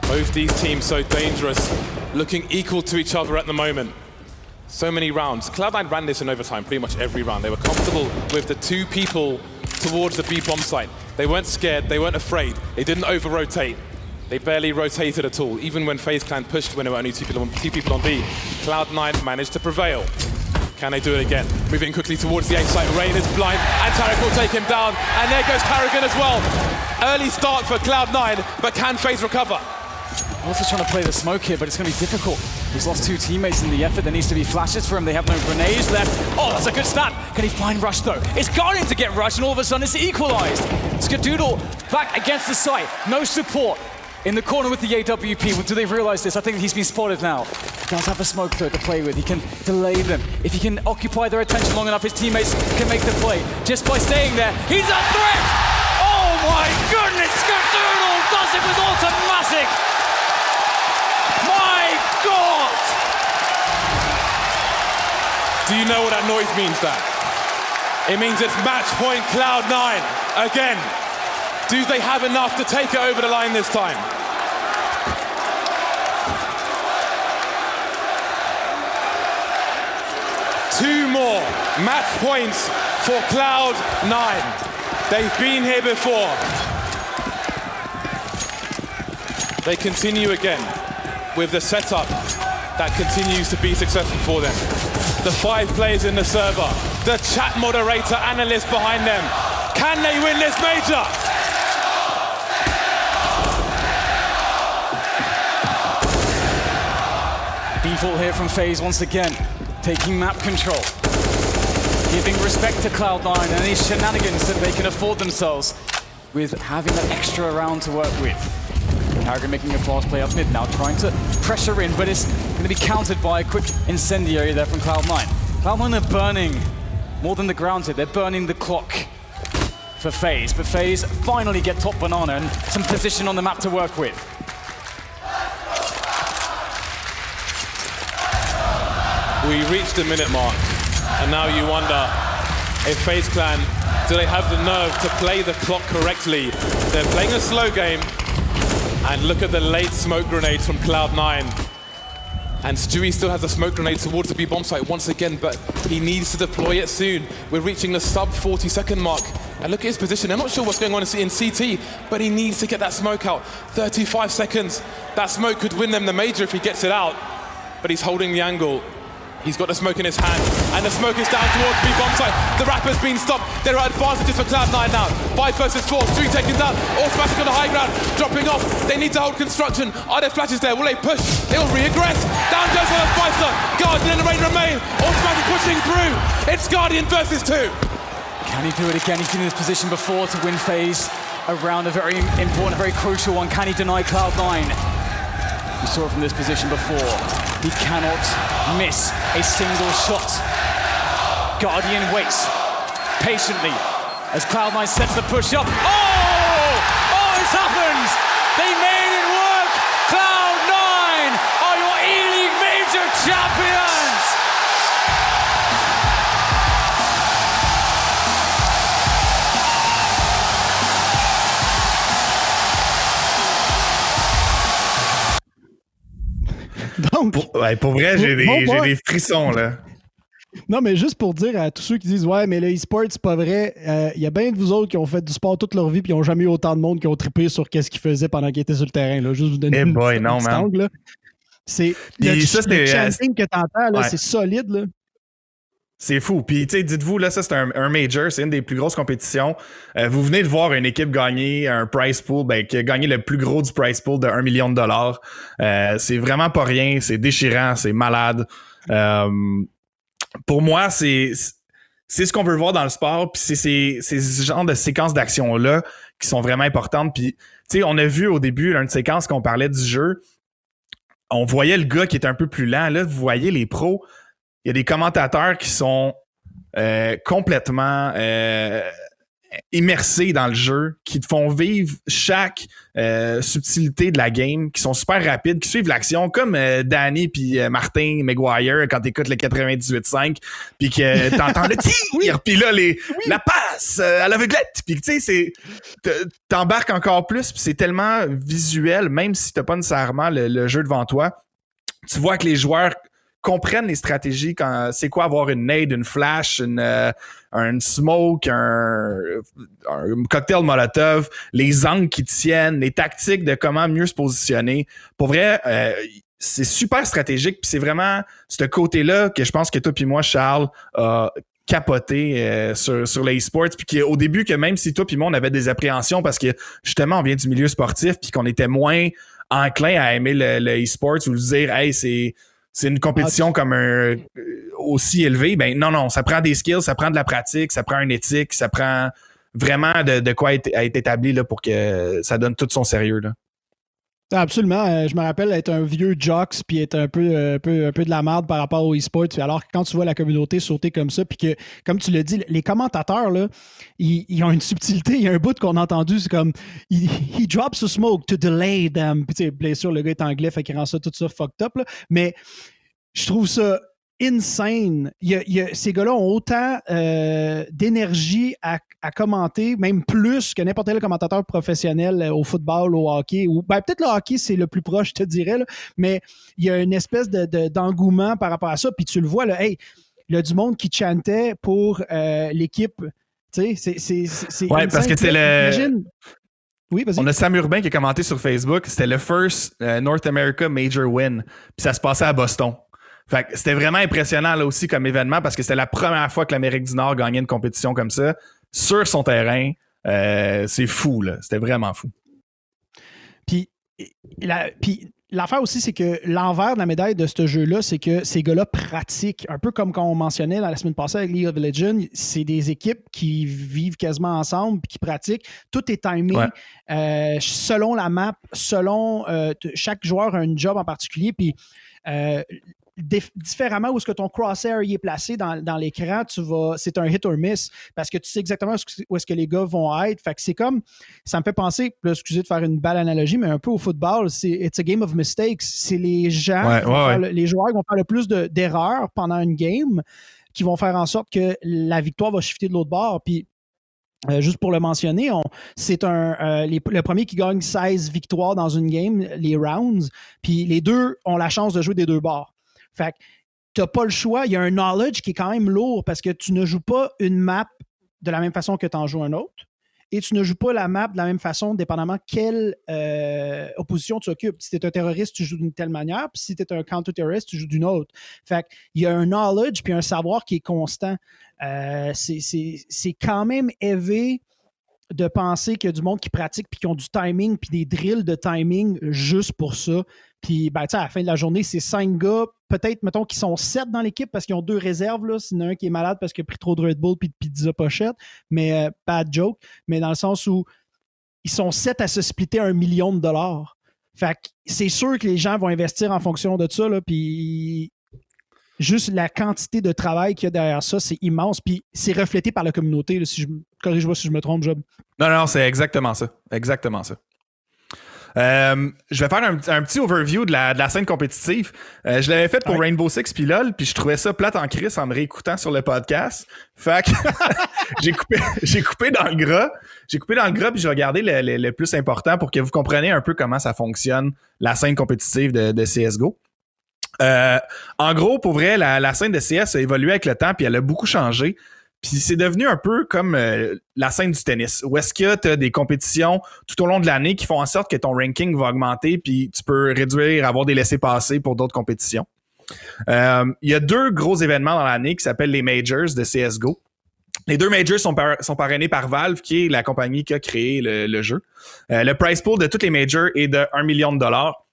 Both these teams so dangerous, looking equal to each other at the moment. So many rounds. Cloud9 ran this in overtime pretty much every round. They were comfortable with the two people towards the B bomb site. They weren't scared, they weren't afraid. They didn't over rotate. They barely rotated at all. Even when FaZe Clan pushed when there were only two people on, two people on B, Cloud9 managed to prevail. Can they do it again? Moving quickly towards the A site. Rain is blind, and Tarek will take him down. And there goes Tarragon as well. Early start for Cloud9, but can FaZe recover? I'm Also trying to play the smoke here, but it's going to be difficult. He's lost two teammates in the effort. There needs to be flashes for him. They have no grenades left. Oh, that's a good snap. Can he find Rush though? It's Guardian to get Rush, and all of a sudden it's equalized. Skadoodle back against the site. No support. In the corner with the AWP. Do they realize this? I think he's been spotted now. He Does have a smoke to play with. He can delay them. If he can occupy their attention long enough, his teammates can make the play. Just by staying there, he's a threat! Oh my goodness! Skadoodle does it with automatic! My God! Do you know what that noise means, Dan? It means it's match point Cloud9 again. Do they have enough to take it over the line this time? Two more match points for Cloud9. They've been here before. They continue again with the setup that continues to be successful for them. The five players in the server, the chat moderator, analyst behind them. Can they win this major? Default here from FaZe once again, taking map control. Giving respect to Cloud9 and these shenanigans that they can afford themselves with having that extra round to work with. Harrigan making a fast play up mid now, trying to pressure in, but it's going to be countered by a quick incendiary there from Cloud9. Cloud9 are burning more than the ground here, they're burning the clock for FaZe, but FaZe finally get top banana and some position on the map to work with. We reached the minute mark, and now you wonder if FaZe Clan, do they have the nerve to play the clock correctly? They're playing a slow game, and look at the late smoke grenades from Cloud9. And Stewie still has a smoke grenade towards the B bomb site once again, but he needs to deploy it soon. We're reaching the sub 40 second mark. And look at his position. I'm not sure what's going on in CT, but he needs to get that smoke out. 35 seconds. That smoke could win them the major if he gets it out. But he's holding the angle. He's got the smoke in his hand, and the smoke is down towards the bomb site. The rapper's been stopped. There are advantages for Cloud9 now. Five versus four. Three taken down. Automatic on the high ground. Dropping off. They need to hold construction. Are there flashes there? Will they push? They will re-aggress. Down goes on Spicer. Guardian and the rain remain. Automatic pushing through. It's Guardian versus two. Can he do it again? He's been in this position before to win phase around a very important, very crucial one. Can he deny Cloud9? We saw it from this position before. He cannot miss a single shot. Guardian waits patiently as Cloud9 sets the push up. Oh! Oh, it's happened! They made it work! Cloud9 are your E-League Major champions! Donc, Pour, ouais, pour vrai, j'ai des, Bon, frissons, là. non, mais juste pour dire à tous ceux qui disent Ouais, mais le e-sport, c'est pas vrai, euh, il y a bien de vous autres qui ont fait du sport toute leur vie puis qui n'ont jamais eu autant de monde qui ont trippé sur qu'est-ce qu'ils faisaient pendant qu'ils étaient sur le terrain. Là. Juste vous donner Eh une boy, petite- non, un petit man. angle, là. C'est le, ça, le euh, chanting que t'entends, là, ouais. c'est solide. Là. C'est fou. Puis, tu sais, dites-vous, là, ça, c'est un, un major, c'est une des plus grosses compétitions. Euh, vous venez de voir une équipe gagner un prize pool, ben, qui a gagné le plus gros du prize pool de 1 million de dollars. Euh, c'est vraiment pas rien, c'est déchirant, c'est malade. Euh, pour moi, c'est c'est ce qu'on veut voir dans le sport, puis c'est ces, ces genres de séquences d'action-là qui sont vraiment importantes. Puis, tu sais, on a vu au début, là, une séquence qu'on parlait du jeu, on voyait le gars qui était un peu plus lent. Là, vous voyez les pros, il y a des commentateurs qui sont euh, complètement euh, immersés dans le jeu, qui te font vivre chaque euh, subtilité de la game, qui sont super rapides, qui suivent l'action, comme Danny puis Martin McGuire quand t'écoutes le 98.5, puis que t'entends le tir, puis là, les, la passe à l'aveuglette, puis tu sais, t'embarques encore plus, puis c'est tellement visuel, même si t'as pas nécessairement le, le jeu devant toi, tu vois que les joueurs comprennent les stratégies quand c'est quoi avoir une nade, une flash, une, euh, un smoke, un, cocktail molotov, les angles qui tiennent, les tactiques de comment mieux se positionner. Pour vrai, euh, c'est super stratégique, puis c'est vraiment ce côté-là que je pense que toi puis moi, Charles, a capoté euh, sur, sur les sports puis qu'au début que même si toi puis moi on avait des appréhensions parce que justement on vient du milieu sportif puis qu'on était moins enclin à aimer le, le e-sports ou dire hey c'est c'est une compétition comme un euh, aussi élevée ben non non ça prend des skills ça prend de la pratique ça prend une éthique ça prend vraiment de, de quoi être, être établi là, pour que ça donne tout son sérieux là. Ah, Absolument. Euh, je me rappelle être un vieux jocks puis être un peu, euh, un peu, un peu de la merde par rapport au e-sport. Alors que quand tu vois la communauté sauter comme ça, puis que, comme tu l'as dit, les commentateurs, là, ils, ont une subtilité. Il y a un bout qu'on a entendu, c'est comme he, drops a smoke to delay them. Puis bien sûr, le gars est anglais, fait qu'il rend ça tout ça fucked up. Là. Mais je trouve ça insane. Il y a- il y a- ces gars-là ont autant euh, d'énergie à, à commenter, même plus que n'importe quel commentateur professionnel euh, au football, au hockey. Ou ben, peut-être le hockey, c'est le plus proche, je te dirais, là, mais il y a une espèce de, de- d'engouement par rapport à ça. Puis tu le vois, là, hey, il y a du monde qui chantait pour euh, l'équipe. Tu sais, c'est, Ouais, parce que c'est le- Imagine- Oui, vas-y. On a Sam Urbain qui a commenté sur Facebook. C'était le first euh, North America Major Win. Puis ça se passait à Boston. Fait que c'était vraiment impressionnant là aussi comme événement parce que c'était la première fois que l'Amérique du Nord gagnait une compétition comme ça sur son terrain. Euh, c'est fou, là. C'était vraiment fou. Puis, la- puis l'affaire aussi, c'est que l'envers de la médaille de ce jeu-là, c'est que ces gars-là pratiquent, un peu comme quand on mentionnait la semaine passée avec League of Legends, c'est des équipes qui vivent quasiment ensemble puis qui pratiquent. Tout est timé Ouais. euh, selon la map, selon euh, chaque joueur a un job en particulier. Puis euh, différemment où est-ce que ton crosshair y est placé dans, dans l'écran, tu vas, c'est un hit or miss parce que tu sais exactement où est-ce que- les gars vont être. Fait que c'est comme, ça me fait penser, là, excusez de faire une belle analogie, mais un peu au football, c'est it's a game of mistakes. C'est les gens, Ouais, ouais, ouais. les joueurs qui vont faire le plus de- d'erreurs pendant une game qui vont faire en sorte que la victoire va shifter de l'autre bord. Puis euh, juste pour le mentionner, on- c'est un euh, les- le premier qui gagne 16 victoires dans une game, les rounds, puis les deux ont la chance de jouer des deux bords. Fait que t'as pas le choix. Il y a un knowledge qui est quand même lourd parce que tu ne joues pas une map de la même façon que tu en joues un autre. Et tu ne joues pas la map de la même façon, dépendamment quelle euh, opposition tu occupes. Si tu es un terroriste, tu joues d'une telle manière, puis si tu es un counter-terroriste, tu joues d'une autre. Fait il y a un knowledge puis un savoir qui est constant. Euh, c'est quand même élevé de penser qu'il y a du monde qui pratique puis qui ont du timing puis des drills de timing juste pour ça. Puis, ben, à la fin de la journée, c'est cinq gars, peut-être, mettons, qui sont sept dans l'équipe parce qu'ils ont deux réserves, là. S'il y en a un qui est malade parce qu'il a pris trop de Red Bull puis de pizza pochette, mais euh, bad joke, mais dans le sens où ils sont sept à se splitter un million de dollars. Fait que c'est sûr que les gens vont investir en fonction de ça, là, puis juste la quantité de travail qu'il y a derrière ça, c'est immense. Puis c'est reflété par la communauté. là, si je, corrige-moi si je me trompe, Job. Non, non, c'est exactement ça. Exactement ça. Euh, je vais faire un, un petit overview de la, de la scène compétitive. Euh, je l'avais fait pour Ouais. Rainbow Six puis LOL, puis je trouvais ça plate en crise en me réécoutant sur le podcast. Fait que j'ai coupé, j'ai coupé dans le gras. J'ai coupé dans le gras puis j'ai regardé le, le- le plus important pour que vous compreniez un peu comment ça fonctionne, la scène compétitive de, de CSGO. Euh, en gros, pour vrai, la, la, scène de CS a évolué avec le temps, puis elle a beaucoup changé. Puis c'est devenu un peu comme euh, la scène du tennis, où est-ce que tu as des compétitions tout au long de l'année qui font en sorte que ton ranking va augmenter, puis tu peux réduire, avoir des laissés-passer pour d'autres compétitions. Euh, il y a deux gros événements dans l'année qui s'appellent les Majors de CSGO. Les deux majors sont, parrainés par Valve, qui est la compagnie qui a créé le, jeu. Euh, le price pool de toutes les majors est de 1 million de dollars.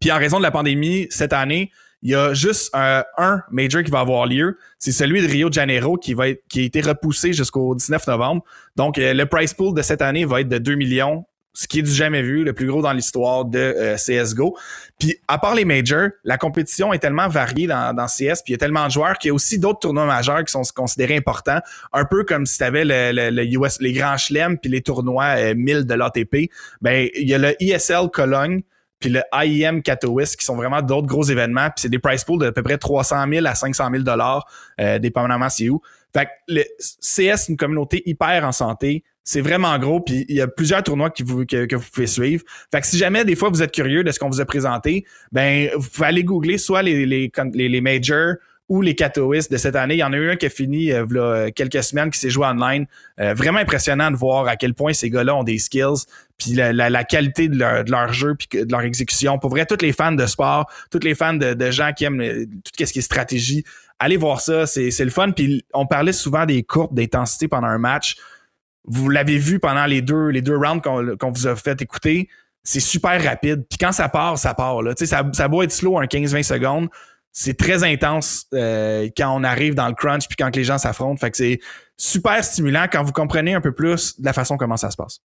Puis en raison de la pandémie, cette année, il y a juste un major qui va avoir lieu. C'est celui de Rio de Janeiro qui, va être, qui a été repoussé jusqu'au 19 novembre. Donc, euh, le price pool de cette année va être de 2 millions, ce qui est du jamais vu, le plus gros dans l'histoire de euh, CSGO. Puis, à part les majors, la compétition est tellement variée dans, dans CS, puis il y a tellement de joueurs qu'il y a aussi d'autres tournois majeurs qui sont considérés importants, un peu comme si tu avais le, le, US, les grands chelems puis les tournois 1000 euh, de l'ATP. Ben, il y a le ISL Cologne, puis le IEM Katowice, qui sont vraiment d'autres gros événements. Puis c'est des price pools d'à peu près 300 000 à 500 000 dollars, euh, dépendamment c'est où. Fait que le CS, une communauté hyper en santé. C'est vraiment gros, puis il y a plusieurs tournois que vous, que, vous pouvez suivre. Fait que si jamais des fois vous êtes curieux de ce qu'on vous a présenté, ben vous pouvez aller googler soit les, les, les, les majors ou les Katowice de cette année. Il y en a eu un qui a fini euh, quelques semaines, qui s'est joué online. Euh, vraiment impressionnant de voir à quel point ces gars-là ont des skills, puis la, la, qualité de leur, de leur, jeu, puis de leur exécution. Pour vrai, tous les fans de sport, tous les fans de, de gens qui aiment euh, tout ce qui est stratégie, allez voir ça, c'est le fun. Puis on parlait souvent des courbes d'intensité pendant un match. Vous l'avez vu pendant les deux, les deux rounds qu'on vous a fait écouter. C'est super rapide. Puis quand ça part, ça part. Là. Ça, ça doit être slow un 15-20 secondes c'est très intense euh, quand on arrive dans le crunch puis quand les gens s'affrontent. Fait que c'est super stimulant quand vous comprenez un peu plus la façon comment ça se passe.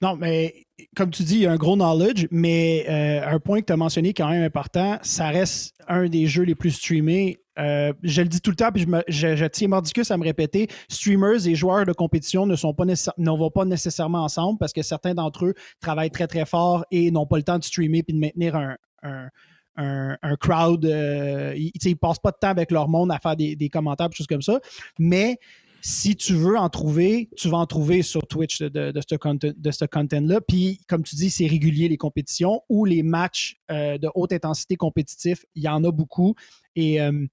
Non, mais comme tu dis, il y a un gros knowledge, mais euh, un point que tu as mentionné quand même important, ça reste un des jeux les plus streamés. Euh, je le dis tout le temps, puis je, tiens mordicus à me répéter, streamers et joueurs de compétition ne, vont pas nécessairement ensemble parce que certains d'entre eux travaillent très très fort et n'ont pas le temps de streamer puis de maintenir un, crowd. Euh, ils, ne passent pas de temps avec leur monde à faire des, commentaires, des choses comme ça. Mais si tu veux en trouver, tu vas en trouver sur Twitch de, de, ce content-là. Puis, comme tu dis, c'est régulier les compétitions ou les matchs euh, de haute intensité compétitifs. Il y en a beaucoup. Et euh,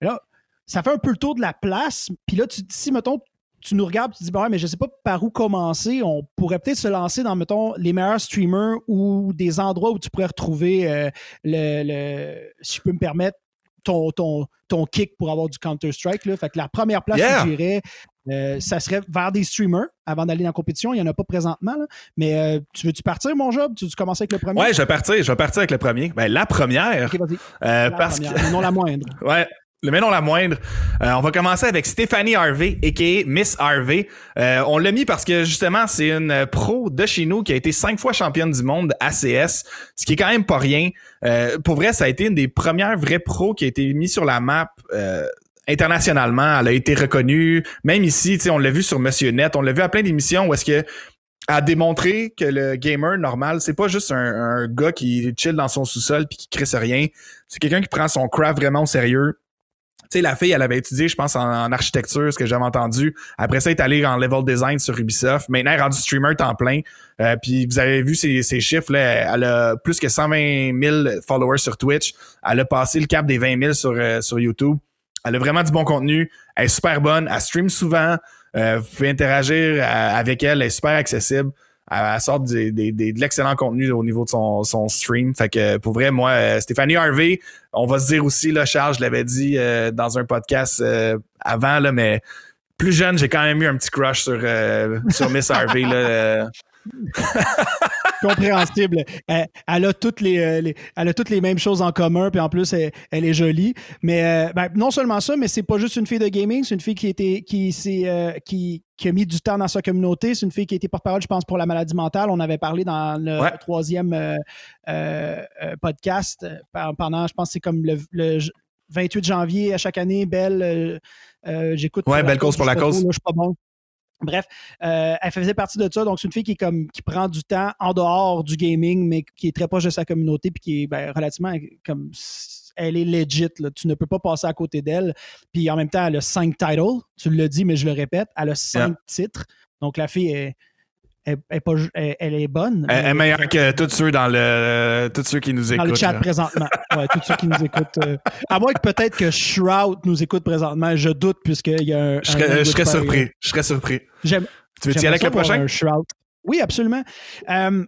là, ça fait un peu le tour de la place. Puis là, tu, si, mettons, tu nous regardes, tu te dis, bah mais je ne sais pas par où commencer. On pourrait peut-être se lancer dans, mettons, les meilleurs streamers ou des endroits où tu pourrais retrouver euh, le, si je peux me permettre, ton, ton, ton kick pour avoir du Counter-Strike. Fait que la première place que j'irais, euh, ça serait vers des streamers avant d'aller dans la compétition. Il n'y en a pas présentement. Mais euh, tu veux-tu partir, mon job? Tu veux commencer avec le premier? Ouais, je vais partir. Je vais partir avec le premier. Ben, la première. la parce que... non la moindre. ouais. Mais non la moindre. Euh, on va commencer avec Stéphanie Harvey, a.k.a. Miss Harvey. Euh, on l'a mis parce que justement, c'est une pro de chez nous qui a été cinq fois championne du monde ACS, ce qui est quand même pas rien. Euh, pour vrai, ça a été une des premières vraies pros qui a été mise sur la map internationalement. Elle a été reconnue. Même ici, on l'a vu sur Monsieur Net, on l'a vu à plein d'émissions où est-ce que a démontré que le gamer normal, c'est pas juste un, gars qui chill dans son sous-sol puis qui crée rien. C'est quelqu'un qui prend son craft vraiment au sérieux sais, la fille, elle avait étudié, je pense, en, architecture, ce que j'avais entendu. Après ça, elle est allée en level design sur Ubisoft. Maintenant, elle est rendue streamer temps plein. Euh, puis vous avez vu ses, chiffres, là, elle a plus que 120 000 followers sur Twitch. Elle a passé le cap des 20 000 sur, euh, sur YouTube. Elle a vraiment du bon contenu. Elle est super bonne. Elle stream souvent. Euh, vous pouvez interagir avec elle. Elle est super accessible elle sort de, l'excellent contenu au niveau de son, son, stream. Fait que pour vrai, moi, euh, Stéphanie Harvey, on va se dire aussi, là, Charles, je l'avais dit euh, dans un podcast euh, avant, là, mais plus jeune, j'ai quand même eu un petit crush sur, sur Miss Harvey. Là, compréhensible. Elle, a toutes euh, les, elle a toutes les mêmes choses en commun, puis en plus, elle, est jolie. Mais euh, ben, non seulement ça, mais c'est pas juste une fille de gaming, c'est une fille qui, était, qui, euh, qui, qui, a mis du temps dans sa communauté. C'est une fille qui a été porte-parole, je pense, pour la maladie mentale. On avait parlé dans le troisième podcast pendant, je pense, c'est comme le, 28 janvier à chaque année. Belle, j'écoute. Ouais, belle cause pour la cause. je suis pas bon. Bref, euh, elle faisait partie de ça. Donc, c'est une fille qui, comme, qui prend du temps en dehors du gaming, mais qui est très proche de sa communauté, puis qui est ben, relativement comme. Elle est legit. Tu ne peux pas passer à côté d'elle. Puis en même temps, elle a cinq titles. Tu l'as dit, mais je le répète. Elle a cinq titres. Donc, la fille est, elle, elle est pas ju- elle- elle est bonne. Elle est meilleure que tous ceux dans le tous ceux qui nous dans écoutent. le chat là. présentement. Ouais, tous ceux qui nous écoutent. euh, à moins que peut-être que Shroud nous écoute présentement, je doute puisqu'il y a un. Je un serais, je serais surpris. Je serais surpris. J'aime- Tu veux y aller avec le prochain? Shroud. Oui, absolument. Euh,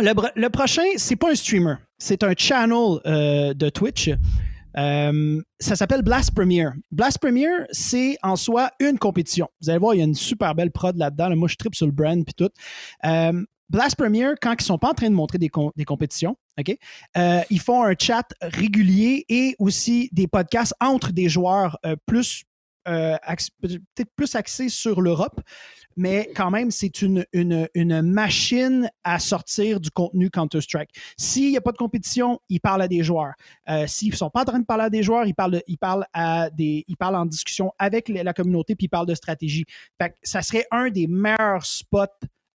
le, le prochain, c'est pas un streamer, c'est un channel euh, de Twitch. Euh, ça s'appelle Blast Premier. Blast Premier, c'est en soi une compétition. Vous allez voir, il y a une super belle prod là-dedans. là. Moi, je tripe sur le brand puis tout. Euh, Blast Premier, quand ils sont pas en train de montrer des, com- des compétitions, euh, ils font un chat régulier et aussi des podcasts entre des joueurs plus euh, peut-être plus axés sur l'Europe, mais quand même, c'est une, une, une machine à sortir du contenu Counter-Strike. S'il n'y a pas de compétition, ils parlent à des joueurs. Euh, S'ils ne sont pas en train de parler à des joueurs, ils parlent, de- ils parlent, à des, ils parlent en discussion avec la communauté, puis ils parlent de stratégie. Fait que ça serait un des meilleurs spots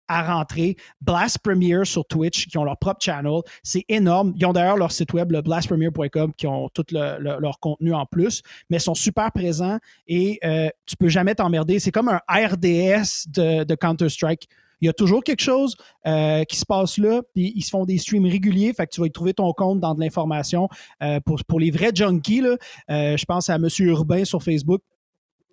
à rentrer. Blast Premier sur Twitch, qui ont leur propre channel. C'est énorme. Ils ont d'ailleurs leur site web, le blastpremier.com, qui ont tout le- le- leur contenu en plus, mais sont super présents et euh, tu peux jamais t'emmerder. C'est comme un RDS de, de Counter-Strike. Il y a toujours quelque chose euh, qui se passe là, puis ils se font des streams réguliers, fait que tu vas y trouver ton compte dans de l'information. Euh, pour, pour les vrais junkies, là, euh, je pense à M. Urbain sur Facebook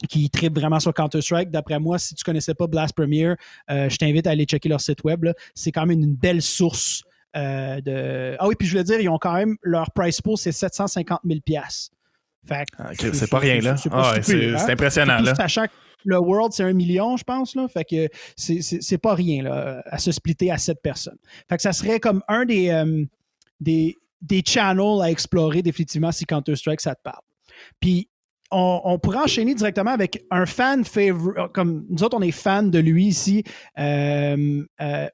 qui tripe vraiment sur Counter-Strike. D'après moi, si tu connaissais pas Blast Premier, euh, je t'invite à aller checker leur site web. C'est quand même une belle source euh, de... Ah oui, puis je voulais dire, ils ont quand même... Leur price pool, c'est 750 000 Fait que Ah, c'est pas rien, là. c'est Ah ouais, hein? impressionnant, là. sachant que le World, c'est un million, je pense. Là. Fait que c'est pas rien là, à se splitter à sept personnes. Fait que ça serait comme un des, euh, des, des channels à explorer définitivement si Counter-Strike, ça te parle. Puis on, on pourrait enchaîner directement avec un fan favorite. Comme nous autres, on est fans de lui ici. euh, euh,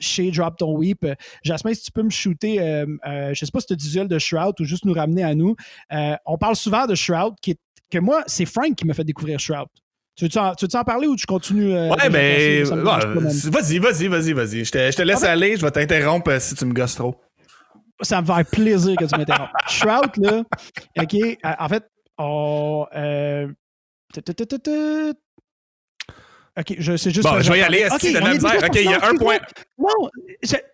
chez Drop Ton Weep. Euh, Jasmin, si tu peux me shooter, euh, euh, je sais pas si tu as du visuel de Shroud ou juste nous ramener à nous. Euh, on parle souvent de Shroud, qui est- que moi, c'est Frank qui m'a fait découvrir Shroud. Tu veux-tu en, tu veux-tu en parler ou tu continues? euh, Ouais, ben, ouais, man. vas-y, vas-y, vas-y, vas-y. Je te, je te laisse Ah ben- aller, je vais t'interrompre euh, si tu me gosses trop. ça me fait plaisir que tu m'interrompes. Shroud, là, OK, euh, en fait, on... euh, tut, tut. OK, je sais juste... Bon, je vais y aller, OK, esti, de misère? déjà OK, il y a un point. Non,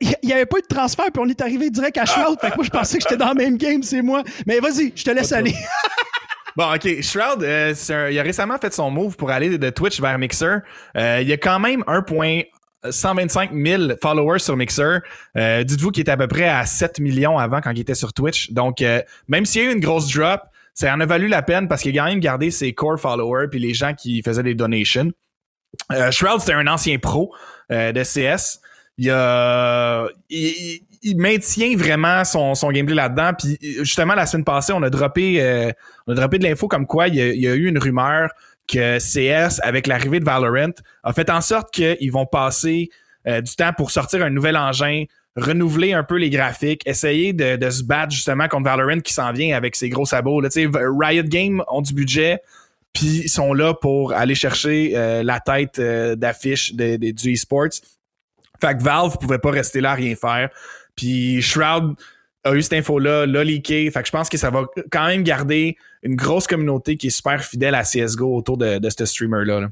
il n'y avait pas eu de transfert, puis on est arrivé direct à Shroud. Fait que moi, je pensais que j'étais dans le même game, c'est moi. Mais vas-y, je te laisse aller. Bon, OK. Shroud, euh, c'est un- il a récemment fait son move pour aller de Twitch vers Mixer. Euh, il y a quand même 1.125 000 followers sur Mixer. Euh, Dites-vous qu'il était à peu près à 7 millions avant quand il était sur Twitch. Donc, euh, même s'il y a eu une grosse drop, ça en a valu la peine parce qu'il a quand même gardé ses core followers puis les gens qui faisaient des donations. Euh, Shroud, c'était un ancien pro euh, de CS. Il, maintient vraiment son, gameplay là-dedans. Puis justement, la semaine passée, on a droppé, euh, on a de l'info comme quoi il y, a, eu une rumeur que CS, avec l'arrivée de Valorant, a fait en sorte qu'ils vont passer du temps pour sortir un nouvel engin, renouveler un peu les graphiques, essayer de, se battre justement contre Valorant qui s'en vient avec ses gros sabots. Riot Games ont du budget, puis ils sont là pour aller chercher euh, la tête euh, d'affiche du esports. Fait que Valve pouvait pas rester là à rien faire. Puis Shroud a eu cette info-là, l'a leaké. Fait que je pense que ça va quand même garder une grosse communauté qui est super fidèle à CSGO autour de, ce streamer-là. là.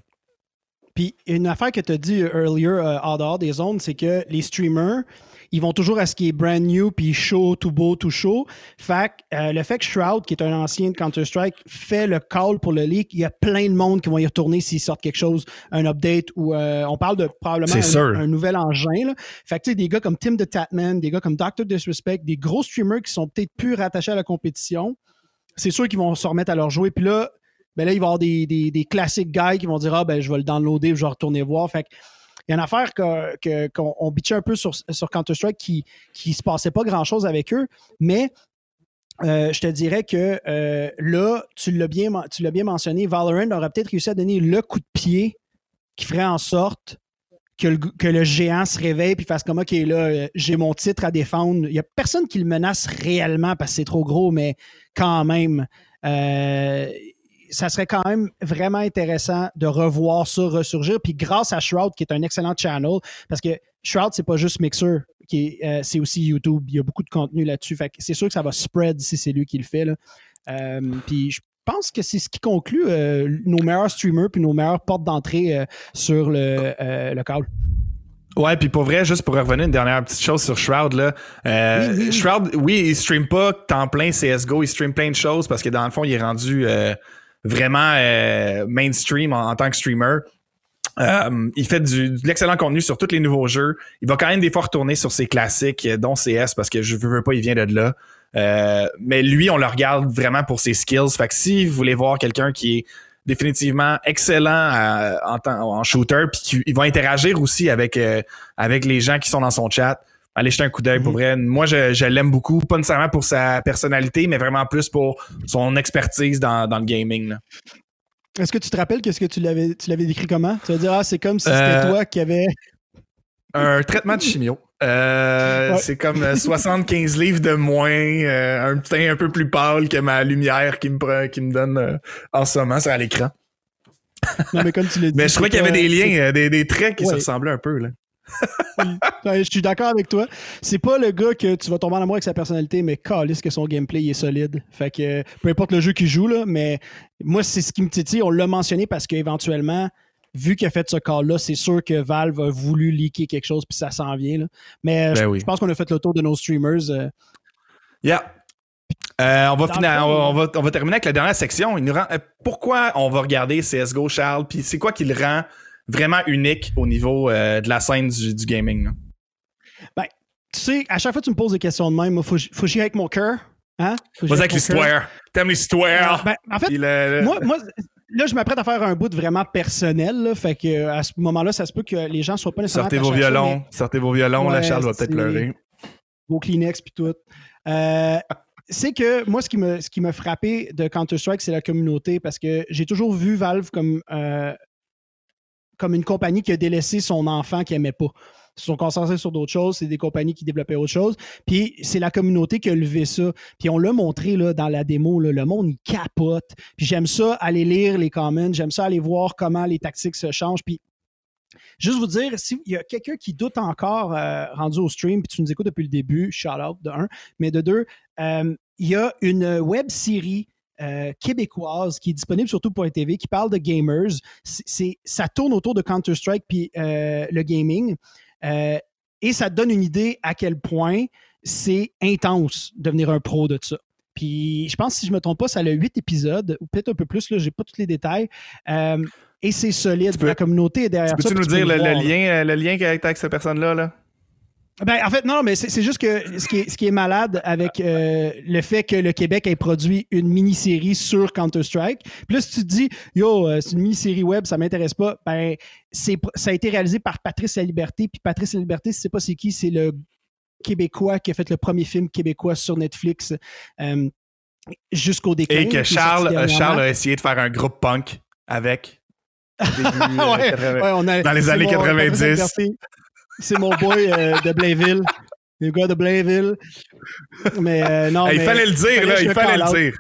Puis une affaire que tu as dit earlier euh, en dehors des zones, c'est que les streamers, ils vont toujours à ce qui est brand new, puis chaud, tout beau, tout chaud. Fait que euh, le fait que Shroud, qui est un ancien de Counter-Strike, fait le call pour le leak, il y a plein de monde qui vont y retourner s'ils sortent quelque chose, un update ou euh, on parle de probablement un, un nouvel engin. Là. Fait que tu sais, des gars comme Tim the Tatman, des gars comme Dr. Disrespect, des gros streamers qui sont peut-être plus rattachés à la compétition, c'est sûr qu'ils vont se remettre à leur jouer. Puis là, ben là, il va y avoir des, des, des classiques guys qui vont dire Ah, ben, je vais le downloader, je vais retourner voir. Fait que, il y a une affaire que- que- qu'on on bitchait un peu sur, sur Counter-Strike qui qui se passait pas grand-chose avec eux, mais euh, je te dirais que euh, là, tu l'as bien, bien mentionné, Valorant aurait peut-être réussi à donner le coup de pied qui ferait en sorte que le, que le géant se réveille puis fasse comme OK, là, euh, j'ai mon titre à défendre. Il n'y a personne qui le menace réellement parce que c'est trop gros, mais quand même, ça serait quand même vraiment intéressant de revoir ça ressurgir. Puis grâce à Shroud, qui est un excellent channel, parce que Shroud, c'est pas juste Mixer, qui euh, c'est aussi YouTube. Il y a beaucoup de contenu là-dessus. Fait c'est sûr que ça va spread si c'est lui qui le fait. Là. Euh, puis je pense que c'est ce qui conclut euh, nos meilleurs streamers puis nos meilleures portes d'entrée sur le, le call. Ouais, puis pour vrai, juste pour revenir une dernière petite chose sur Shroud, là. euh, Oui, oui, oui. Shroud, oui, il stream pas temps plein CSGO, il stream plein de choses parce que dans le fond, il est rendu euh, vraiment euh, mainstream en, tant que streamer. Euh, il fait du, de l'excellent contenu sur tous les nouveaux jeux. Il va quand même des fois retourner sur ses classiques, euh, dont CS, parce que je veux, pas, il vient de là. Euh, mais lui, on le regarde vraiment pour ses skills. Fait que si vous voulez voir quelqu'un qui est définitivement excellent euh, en, en shooter, puis qui il va interagir aussi avec, euh, avec les gens qui sont dans son chat, allez jeter un coup d'œil pour vrai. Moi, je, je l'aime beaucoup, pas nécessairement pour sa personnalité, mais vraiment plus pour son expertise dans, dans le gaming. Est-ce que tu te rappelles qu'est-ce que tu l'avais, tu l'avais décrit comment? Tu vas dire, ah, c'est comme si c'était Euh, toi qui avais. Un traitement de chimio. Euh, Ouais. C'est comme euh, 75 livres de moins, euh, un teint un peu plus pâle que ma lumière qui me, pre- qui me donne euh, en ce moment, c'est à l'écran. Non, mais comme tu l'as dit. Mais je trouvais qu'il y avait des liens, euh, des, des traits qui se ressemblaient un peu. Là. Ouais, je suis d'accord avec toi. C'est pas le gars que tu vas tomber en amour avec sa personnalité, mais calisse que son gameplay il est solide. Fait que peu importe le jeu qu'il joue, là, mais moi, c'est ce qui me titille. On l'a mentionné parce qu'éventuellement, vu qu'il a fait ce call-là, c'est sûr que Valve a voulu leaker quelque chose, puis ça s'en vient. là. Mais Ben je, oui. je pense qu'on a fait le tour de nos streamers. euh. Yeah. Euh, on, va Dans finir- le fond, on, va, on va- on va terminer avec la dernière section. Il nous rend, euh, pourquoi on va regarder CSGO, Charles? Puis c'est quoi qui le rend vraiment unique au niveau euh, de la scène du, du gaming? là? Tu sais, à chaque fois que tu me poses des questions de même, moi, faut, faut que avec mon cœur. Hein? Vas-y avec l'histoire. T'aimes l'histoire? Ben, en fait, Puis le- le- moi, moi, là, je m'apprête à faire un bout de vraiment personnel. Là, fait que euh, à ce moment-là, ça se peut que les gens soient pas nécessairement. sortez vos violons. mais Sortez vos violons. Ouais, Charles va peut-être pleurer. Vos Kleenex puis tout. Euh, c'est que moi, ce qui me, ce qui m'a frappé de Counter-Strike, c'est la communauté parce que j'ai toujours vu Valve comme, euh, comme une compagnie qui a délaissé son enfant qu'il aimait pas. Ils sont concentrés sur d'autres choses, c'est des compagnies qui développaient autre chose. Puis c'est la communauté qui a levé ça. Puis on l'a montré là, dans la démo, le monde il capote. Puis j'aime ça aller lire les comments, j'aime ça aller voir comment les tactiques se changent. Puis juste vous dire, s'il y a quelqu'un qui doute encore euh, rendu au stream, puis tu nous écoutes depuis le début, shout out de un, mais de deux, euh, il y a une web série euh, québécoise qui est disponible sur tout.tv qui parle de gamers. C'est, ça tourne autour de Counter-Strike puis euh, le gaming. Euh, et ça te donne une idée à quel point c'est intense de devenir un pro de ça. Puis je pense, si je ne me trompe pas, ça a huit épisodes, ou peut-être un peu plus, là, j'ai pas tous les détails. Et c'est solide. peux- la communauté est derrière ça. Peux-tu nous dire peux le, lien, le lien avec cette personne-là? Là? Ben, en fait, non, mais c'est juste que ce qui est, ce qui est malade avec euh, le fait que le Québec ait produit une mini-série sur Counter-Strike. Puis là, si tu te dis, yo, euh, c'est une mini-série web, ça m'intéresse pas, ben, ça a été réalisé par Patrice La Liberté. Puis Patrice La Liberté, si tu sais pas c'est qui, c'est le Québécois qui a fait le premier film québécois sur Netflix euh, jusqu'au déclin. Et que Charles. Charles a essayé de faire un groupe punk avec. Début, Ouais, 80. ouais, on a- Dans les années mon- 90. C'est mon boy euh, de Blainville. Le gars de Blainville. Mais euh, non, Hey, il fallait le dire, là, il fallait le dire.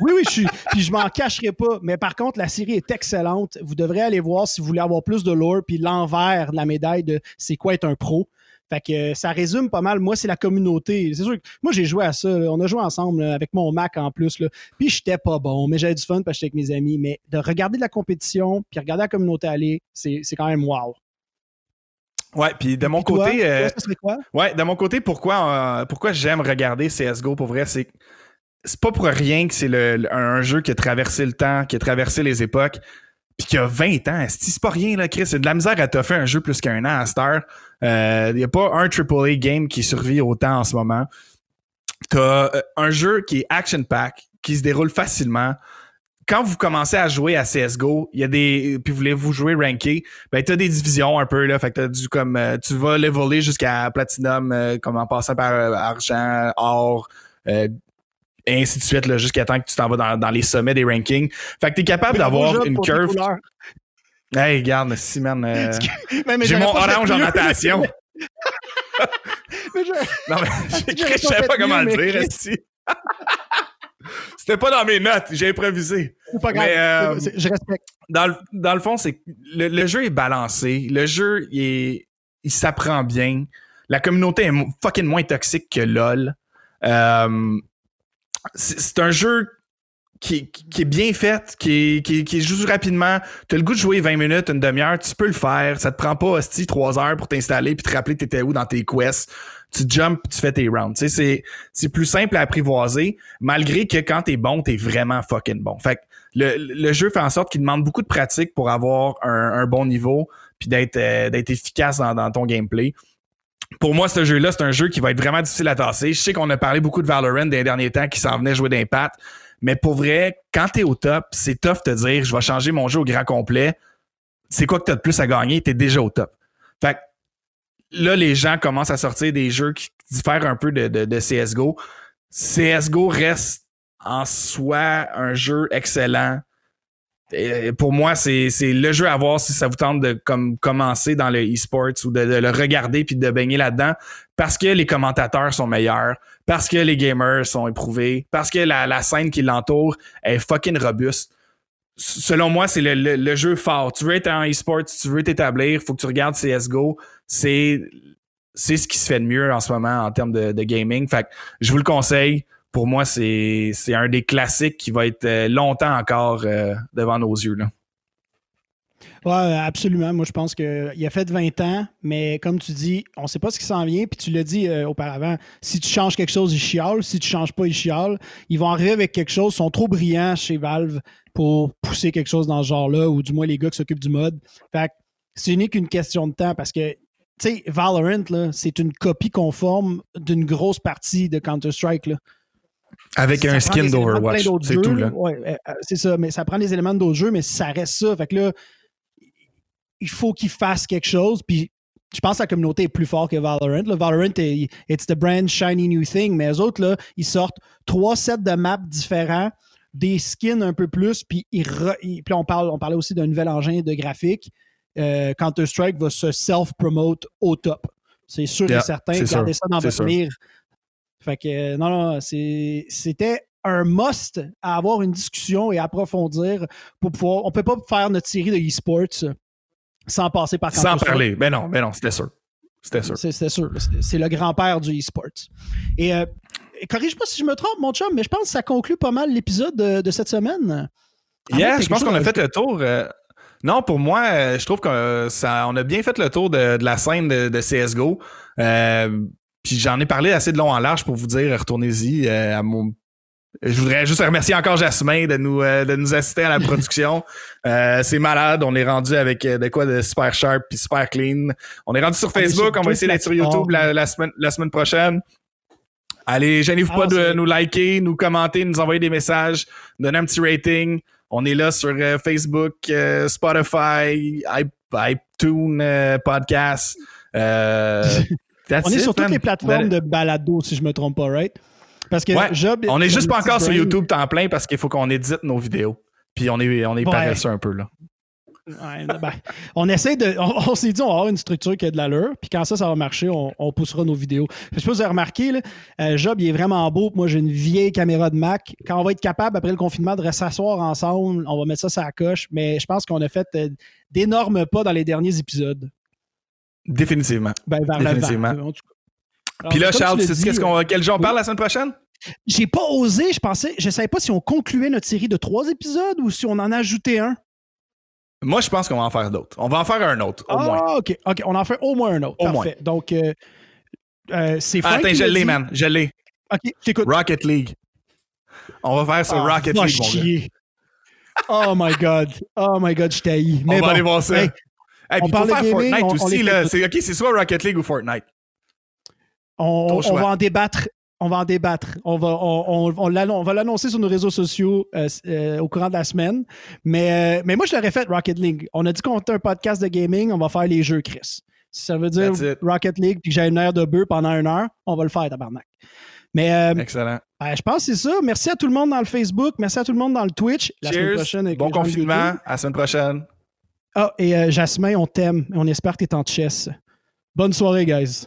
Oui, oui, je suis. Puis je m'en cacherai pas. Mais par contre, la série est excellente. Vous devrez aller voir si vous voulez avoir plus de lore, puis l'envers de la médaille de c'est quoi être un pro. Fait que euh, ça résume pas mal. Moi, c'est la communauté. C'est sûr que moi, j'ai joué à ça. là. On a joué ensemble là, avec mon Mac en plus. Là. Puis j'étais pas bon, mais j'avais du fun parce que j'étais avec mes amis. Mais de regarder de la compétition, puis regarder la communauté aller, c'est quand même wow. Ouais, puis de mon Puis toi, côté, euh, toi, quoi? ouais, de mon côté, pourquoi, euh, pourquoi j'aime regarder CS:GO pour vrai, c'est c'est pas pour rien que c'est le, le- un jeu qui a traversé le temps, qui a traversé les époques, puis qui a 20 ans. C'est pas rien là, Chris. C'est de la misère à toffer un jeu plus qu'un an à cette heure. Il n'y a pas un AAA game qui survit autant en ce moment. T'as euh, un jeu qui est action pack, qui se déroule facilement. Quand vous commencez à jouer à CSGO, il y a des. Puis voulez-vous jouer ranké, ben t'as des divisions un peu là. Fait que t'as du comme euh, tu vas leveler jusqu'à Platinum, euh, comme en passant par euh, argent, or, euh, et ainsi de suite, là, jusqu'à temps que tu t'en vas dans, dans les sommets des rankings. Fait que t'es capable d'avoir une curve. Hey, regarde, si man. euh, J'ai mon orange en natation. Mais je- Non, mais je pas savais fait pas comment le dire, Chris. C'était pas dans mes notes, j'ai improvisé. Pas grave. Mais, euh, Je respecte. Dans le, dans le fond, c'est le, le jeu est balancé. Le jeu, il, il s'apprend bien. La communauté est fucking moins toxique que LOL. Euh, c'est un jeu qui, qui est bien faite, qui, qui, qui joue rapidement. Tu as le goût de jouer 20 minutes, une demi-heure, tu peux le faire. Ça te prend pas hostie 3 heures pour t'installer puis te rappeler que t'étais où dans tes quests. Tu jumps, tu fais tes rounds. Tu sais, c'est, c'est plus simple à apprivoiser, malgré que quand t'es bon, t'es vraiment fucking bon. Fait que le, le jeu fait en sorte qu'il demande beaucoup de pratique pour avoir un, un bon niveau puis d'être, euh, d'être efficace dans, dans ton gameplay pour moi, ce jeu-là, c'est un jeu qui va être vraiment difficile à tasser. Je sais qu'on a parlé beaucoup de Valorant des derniers temps qui s'en venait jouer d'impact. Mais pour vrai, quand t'es au top, c'est tough de dire je vais changer mon jeu au grand complet. C'est quoi que t'as de plus à gagner? T'es déjà au top. Fait que là, les gens commencent à sortir des jeux qui diffèrent un peu de, de, CSGO. CSGO reste en soi un jeu excellent. Pour moi, c'est le jeu à voir si ça vous tente de comme, commencer dans le e-sports ou de, de le regarder puis de baigner là-dedans parce que les commentateurs sont meilleurs, parce que les gamers sont éprouvés, parce que la, la scène qui l'entoure est fucking robuste. Selon moi, c'est le, le- le jeu fort. Tu veux être en e-sport, tu veux t'établir, faut que tu regardes CSGO. C'est c'est ce qui se fait de mieux en ce moment en termes de, de gaming. Fait que je vous le conseille. Pour moi, c'est c'est un des classiques qui va être euh, longtemps encore euh, devant nos yeux. Là. Ouais, absolument. Moi, je pense qu'il a fait 20 ans, mais comme tu dis, on ne sait pas ce qui s'en vient. Puis tu l'as dit euh, auparavant, si tu changes quelque chose, ils chialent. Si tu ne changes pas, ils chialent. Ils vont arriver avec quelque chose. Ils sont trop brillants chez Valve pour pousser quelque chose dans ce genre-là, ou du moins les gars qui s'occupent du mode. Fait que c'est unique qu'une question de temps parce que, tu sais, Valorant, c'est une copie conforme d'une grosse partie de Counter-Strike. Avec Ça un skin d'Overwatch. C'est tout. Là. Ouais, euh, euh, c'est ça, mais ça prend des éléments d'autres jeux, mais ça reste ça. Fait que là, il faut qu'ils fassent quelque chose. Puis je pense que la communauté est plus forte que Valorant. là. Valorant, est- it's the brand shiny new thing, mais les autres, là, ils sortent trois sets de maps différents, des skins un peu plus, puis, ils re- ils- puis on, parle, on parlait aussi d'un nouvel engin de graphique. Euh, Counter-Strike va se self-promote au top. C'est sûr Yeah, et certain. c'est Gardez sûr, ça dans votre sûr. mire. Fait que, euh, non, non, c'était un must à avoir une discussion et approfondir pour pouvoir. On peut pas faire notre série de e-sports sans passer par Sans parler. Ben non, ben non, c'était sûr. C'était sûr. C'est- C'était sûr. C'est- le grand-père du e-sports. Et euh, corrige-moi si je me trompe, mon chum, mais je pense que ça conclut pas mal l'épisode de, de cette semaine. Ah, Yeah, je pense qu'on a chose fait le tour. euh, non, pour moi, euh, je trouve qu'on a bien fait le tour de, de la scène de, de CSGO. Euh, Puis j'en ai parlé assez de long en large pour vous dire, retournez-y euh, à mon. Je voudrais juste remercier encore Jasmin de nous, euh, de nous assister à la production. Euh, c'est malade. On est rendu avec euh, de quoi de super sharp puis super clean. On est rendu sur est Facebook. On va essayer d'être sur. YouTube la, la semaine, la semaine prochaine. Allez, gênez-vous Ah, pas de nous liker, nous commenter, nous envoyer des messages, donner un petit rating. On est là sur euh, Facebook, euh, Spotify, iTunes, euh, Podcast. That's On est it, sur toutes man. les plateformes Le- de balado, si je me trompe pas, right? Parce que Ouais, Job. On est juste pas encore sur YouTube temps plein parce qu'il faut qu'on édite nos vidéos. Puis on est, on est Ouais. paresseux un peu là. Ouais, ben, on essaie de. On, on s'est dit, on va avoir une structure qui a de l'allure. Puis quand ça, ça va marcher, on, on poussera nos vidéos. Je sais pas si vous avez remarqué, là, euh, Job, il est vraiment beau. Moi, j'ai une vieille caméra de Mac. Quand on va être capable, après le confinement, de s'asseoir ensemble, on va mettre ça sur la coche. Mais je pense qu'on a fait euh, d'énormes pas dans les derniers épisodes. Définitivement. Ben, vers Définitivement. Puis là, Charles, tu sais qu'est-ce qu'on, euh, quel jour on parle la semaine prochaine? J'ai pas osé, je pensais, je savais pas si on concluait notre série de trois épisodes ou si on en ajoutait un. Moi, je pense qu'on va en faire d'autres. On va en faire un autre, au ah, moins. OK, OK, on en fait au moins un autre. Au Parfait. Donc, euh, euh, c'est Ah, attends, je l'a l'ai, man. Je l'ai. OK, j'écoute. Rocket League. On va faire sur Ah, Rocket League, mon gars. chier. Oh my God. Oh my God, je t'haïs. On va aller voir ça. hey, Hey, on parle de faire gaming, Fortnite on- on aussi. les Là. OK, c'est soit Rocket League ou Fortnite. on, on va en débattre. On va en débattre. On va, on, on- on va l'annoncer sur nos réseaux sociaux euh, euh, au courant de la semaine. Mais, euh, mais moi, je l'aurais fait Rocket League. On a dit qu'on était un podcast de gaming. On va faire les jeux, Chris. Si ça veut dire. Rocket League puis que j'ai une heure de bœuf pendant une heure, on va le faire, tabarnak. Mais euh, Excellent. ben, je pense que c'est ça. Merci à tout le monde dans le Facebook. Merci à tout le monde dans le Twitch. La semaine Cheers. prochaine avec Bon confinement. À la semaine prochaine. Ah, et Jasmin, on t'aime. On espère que tu es en chess. Bonne soirée, guys.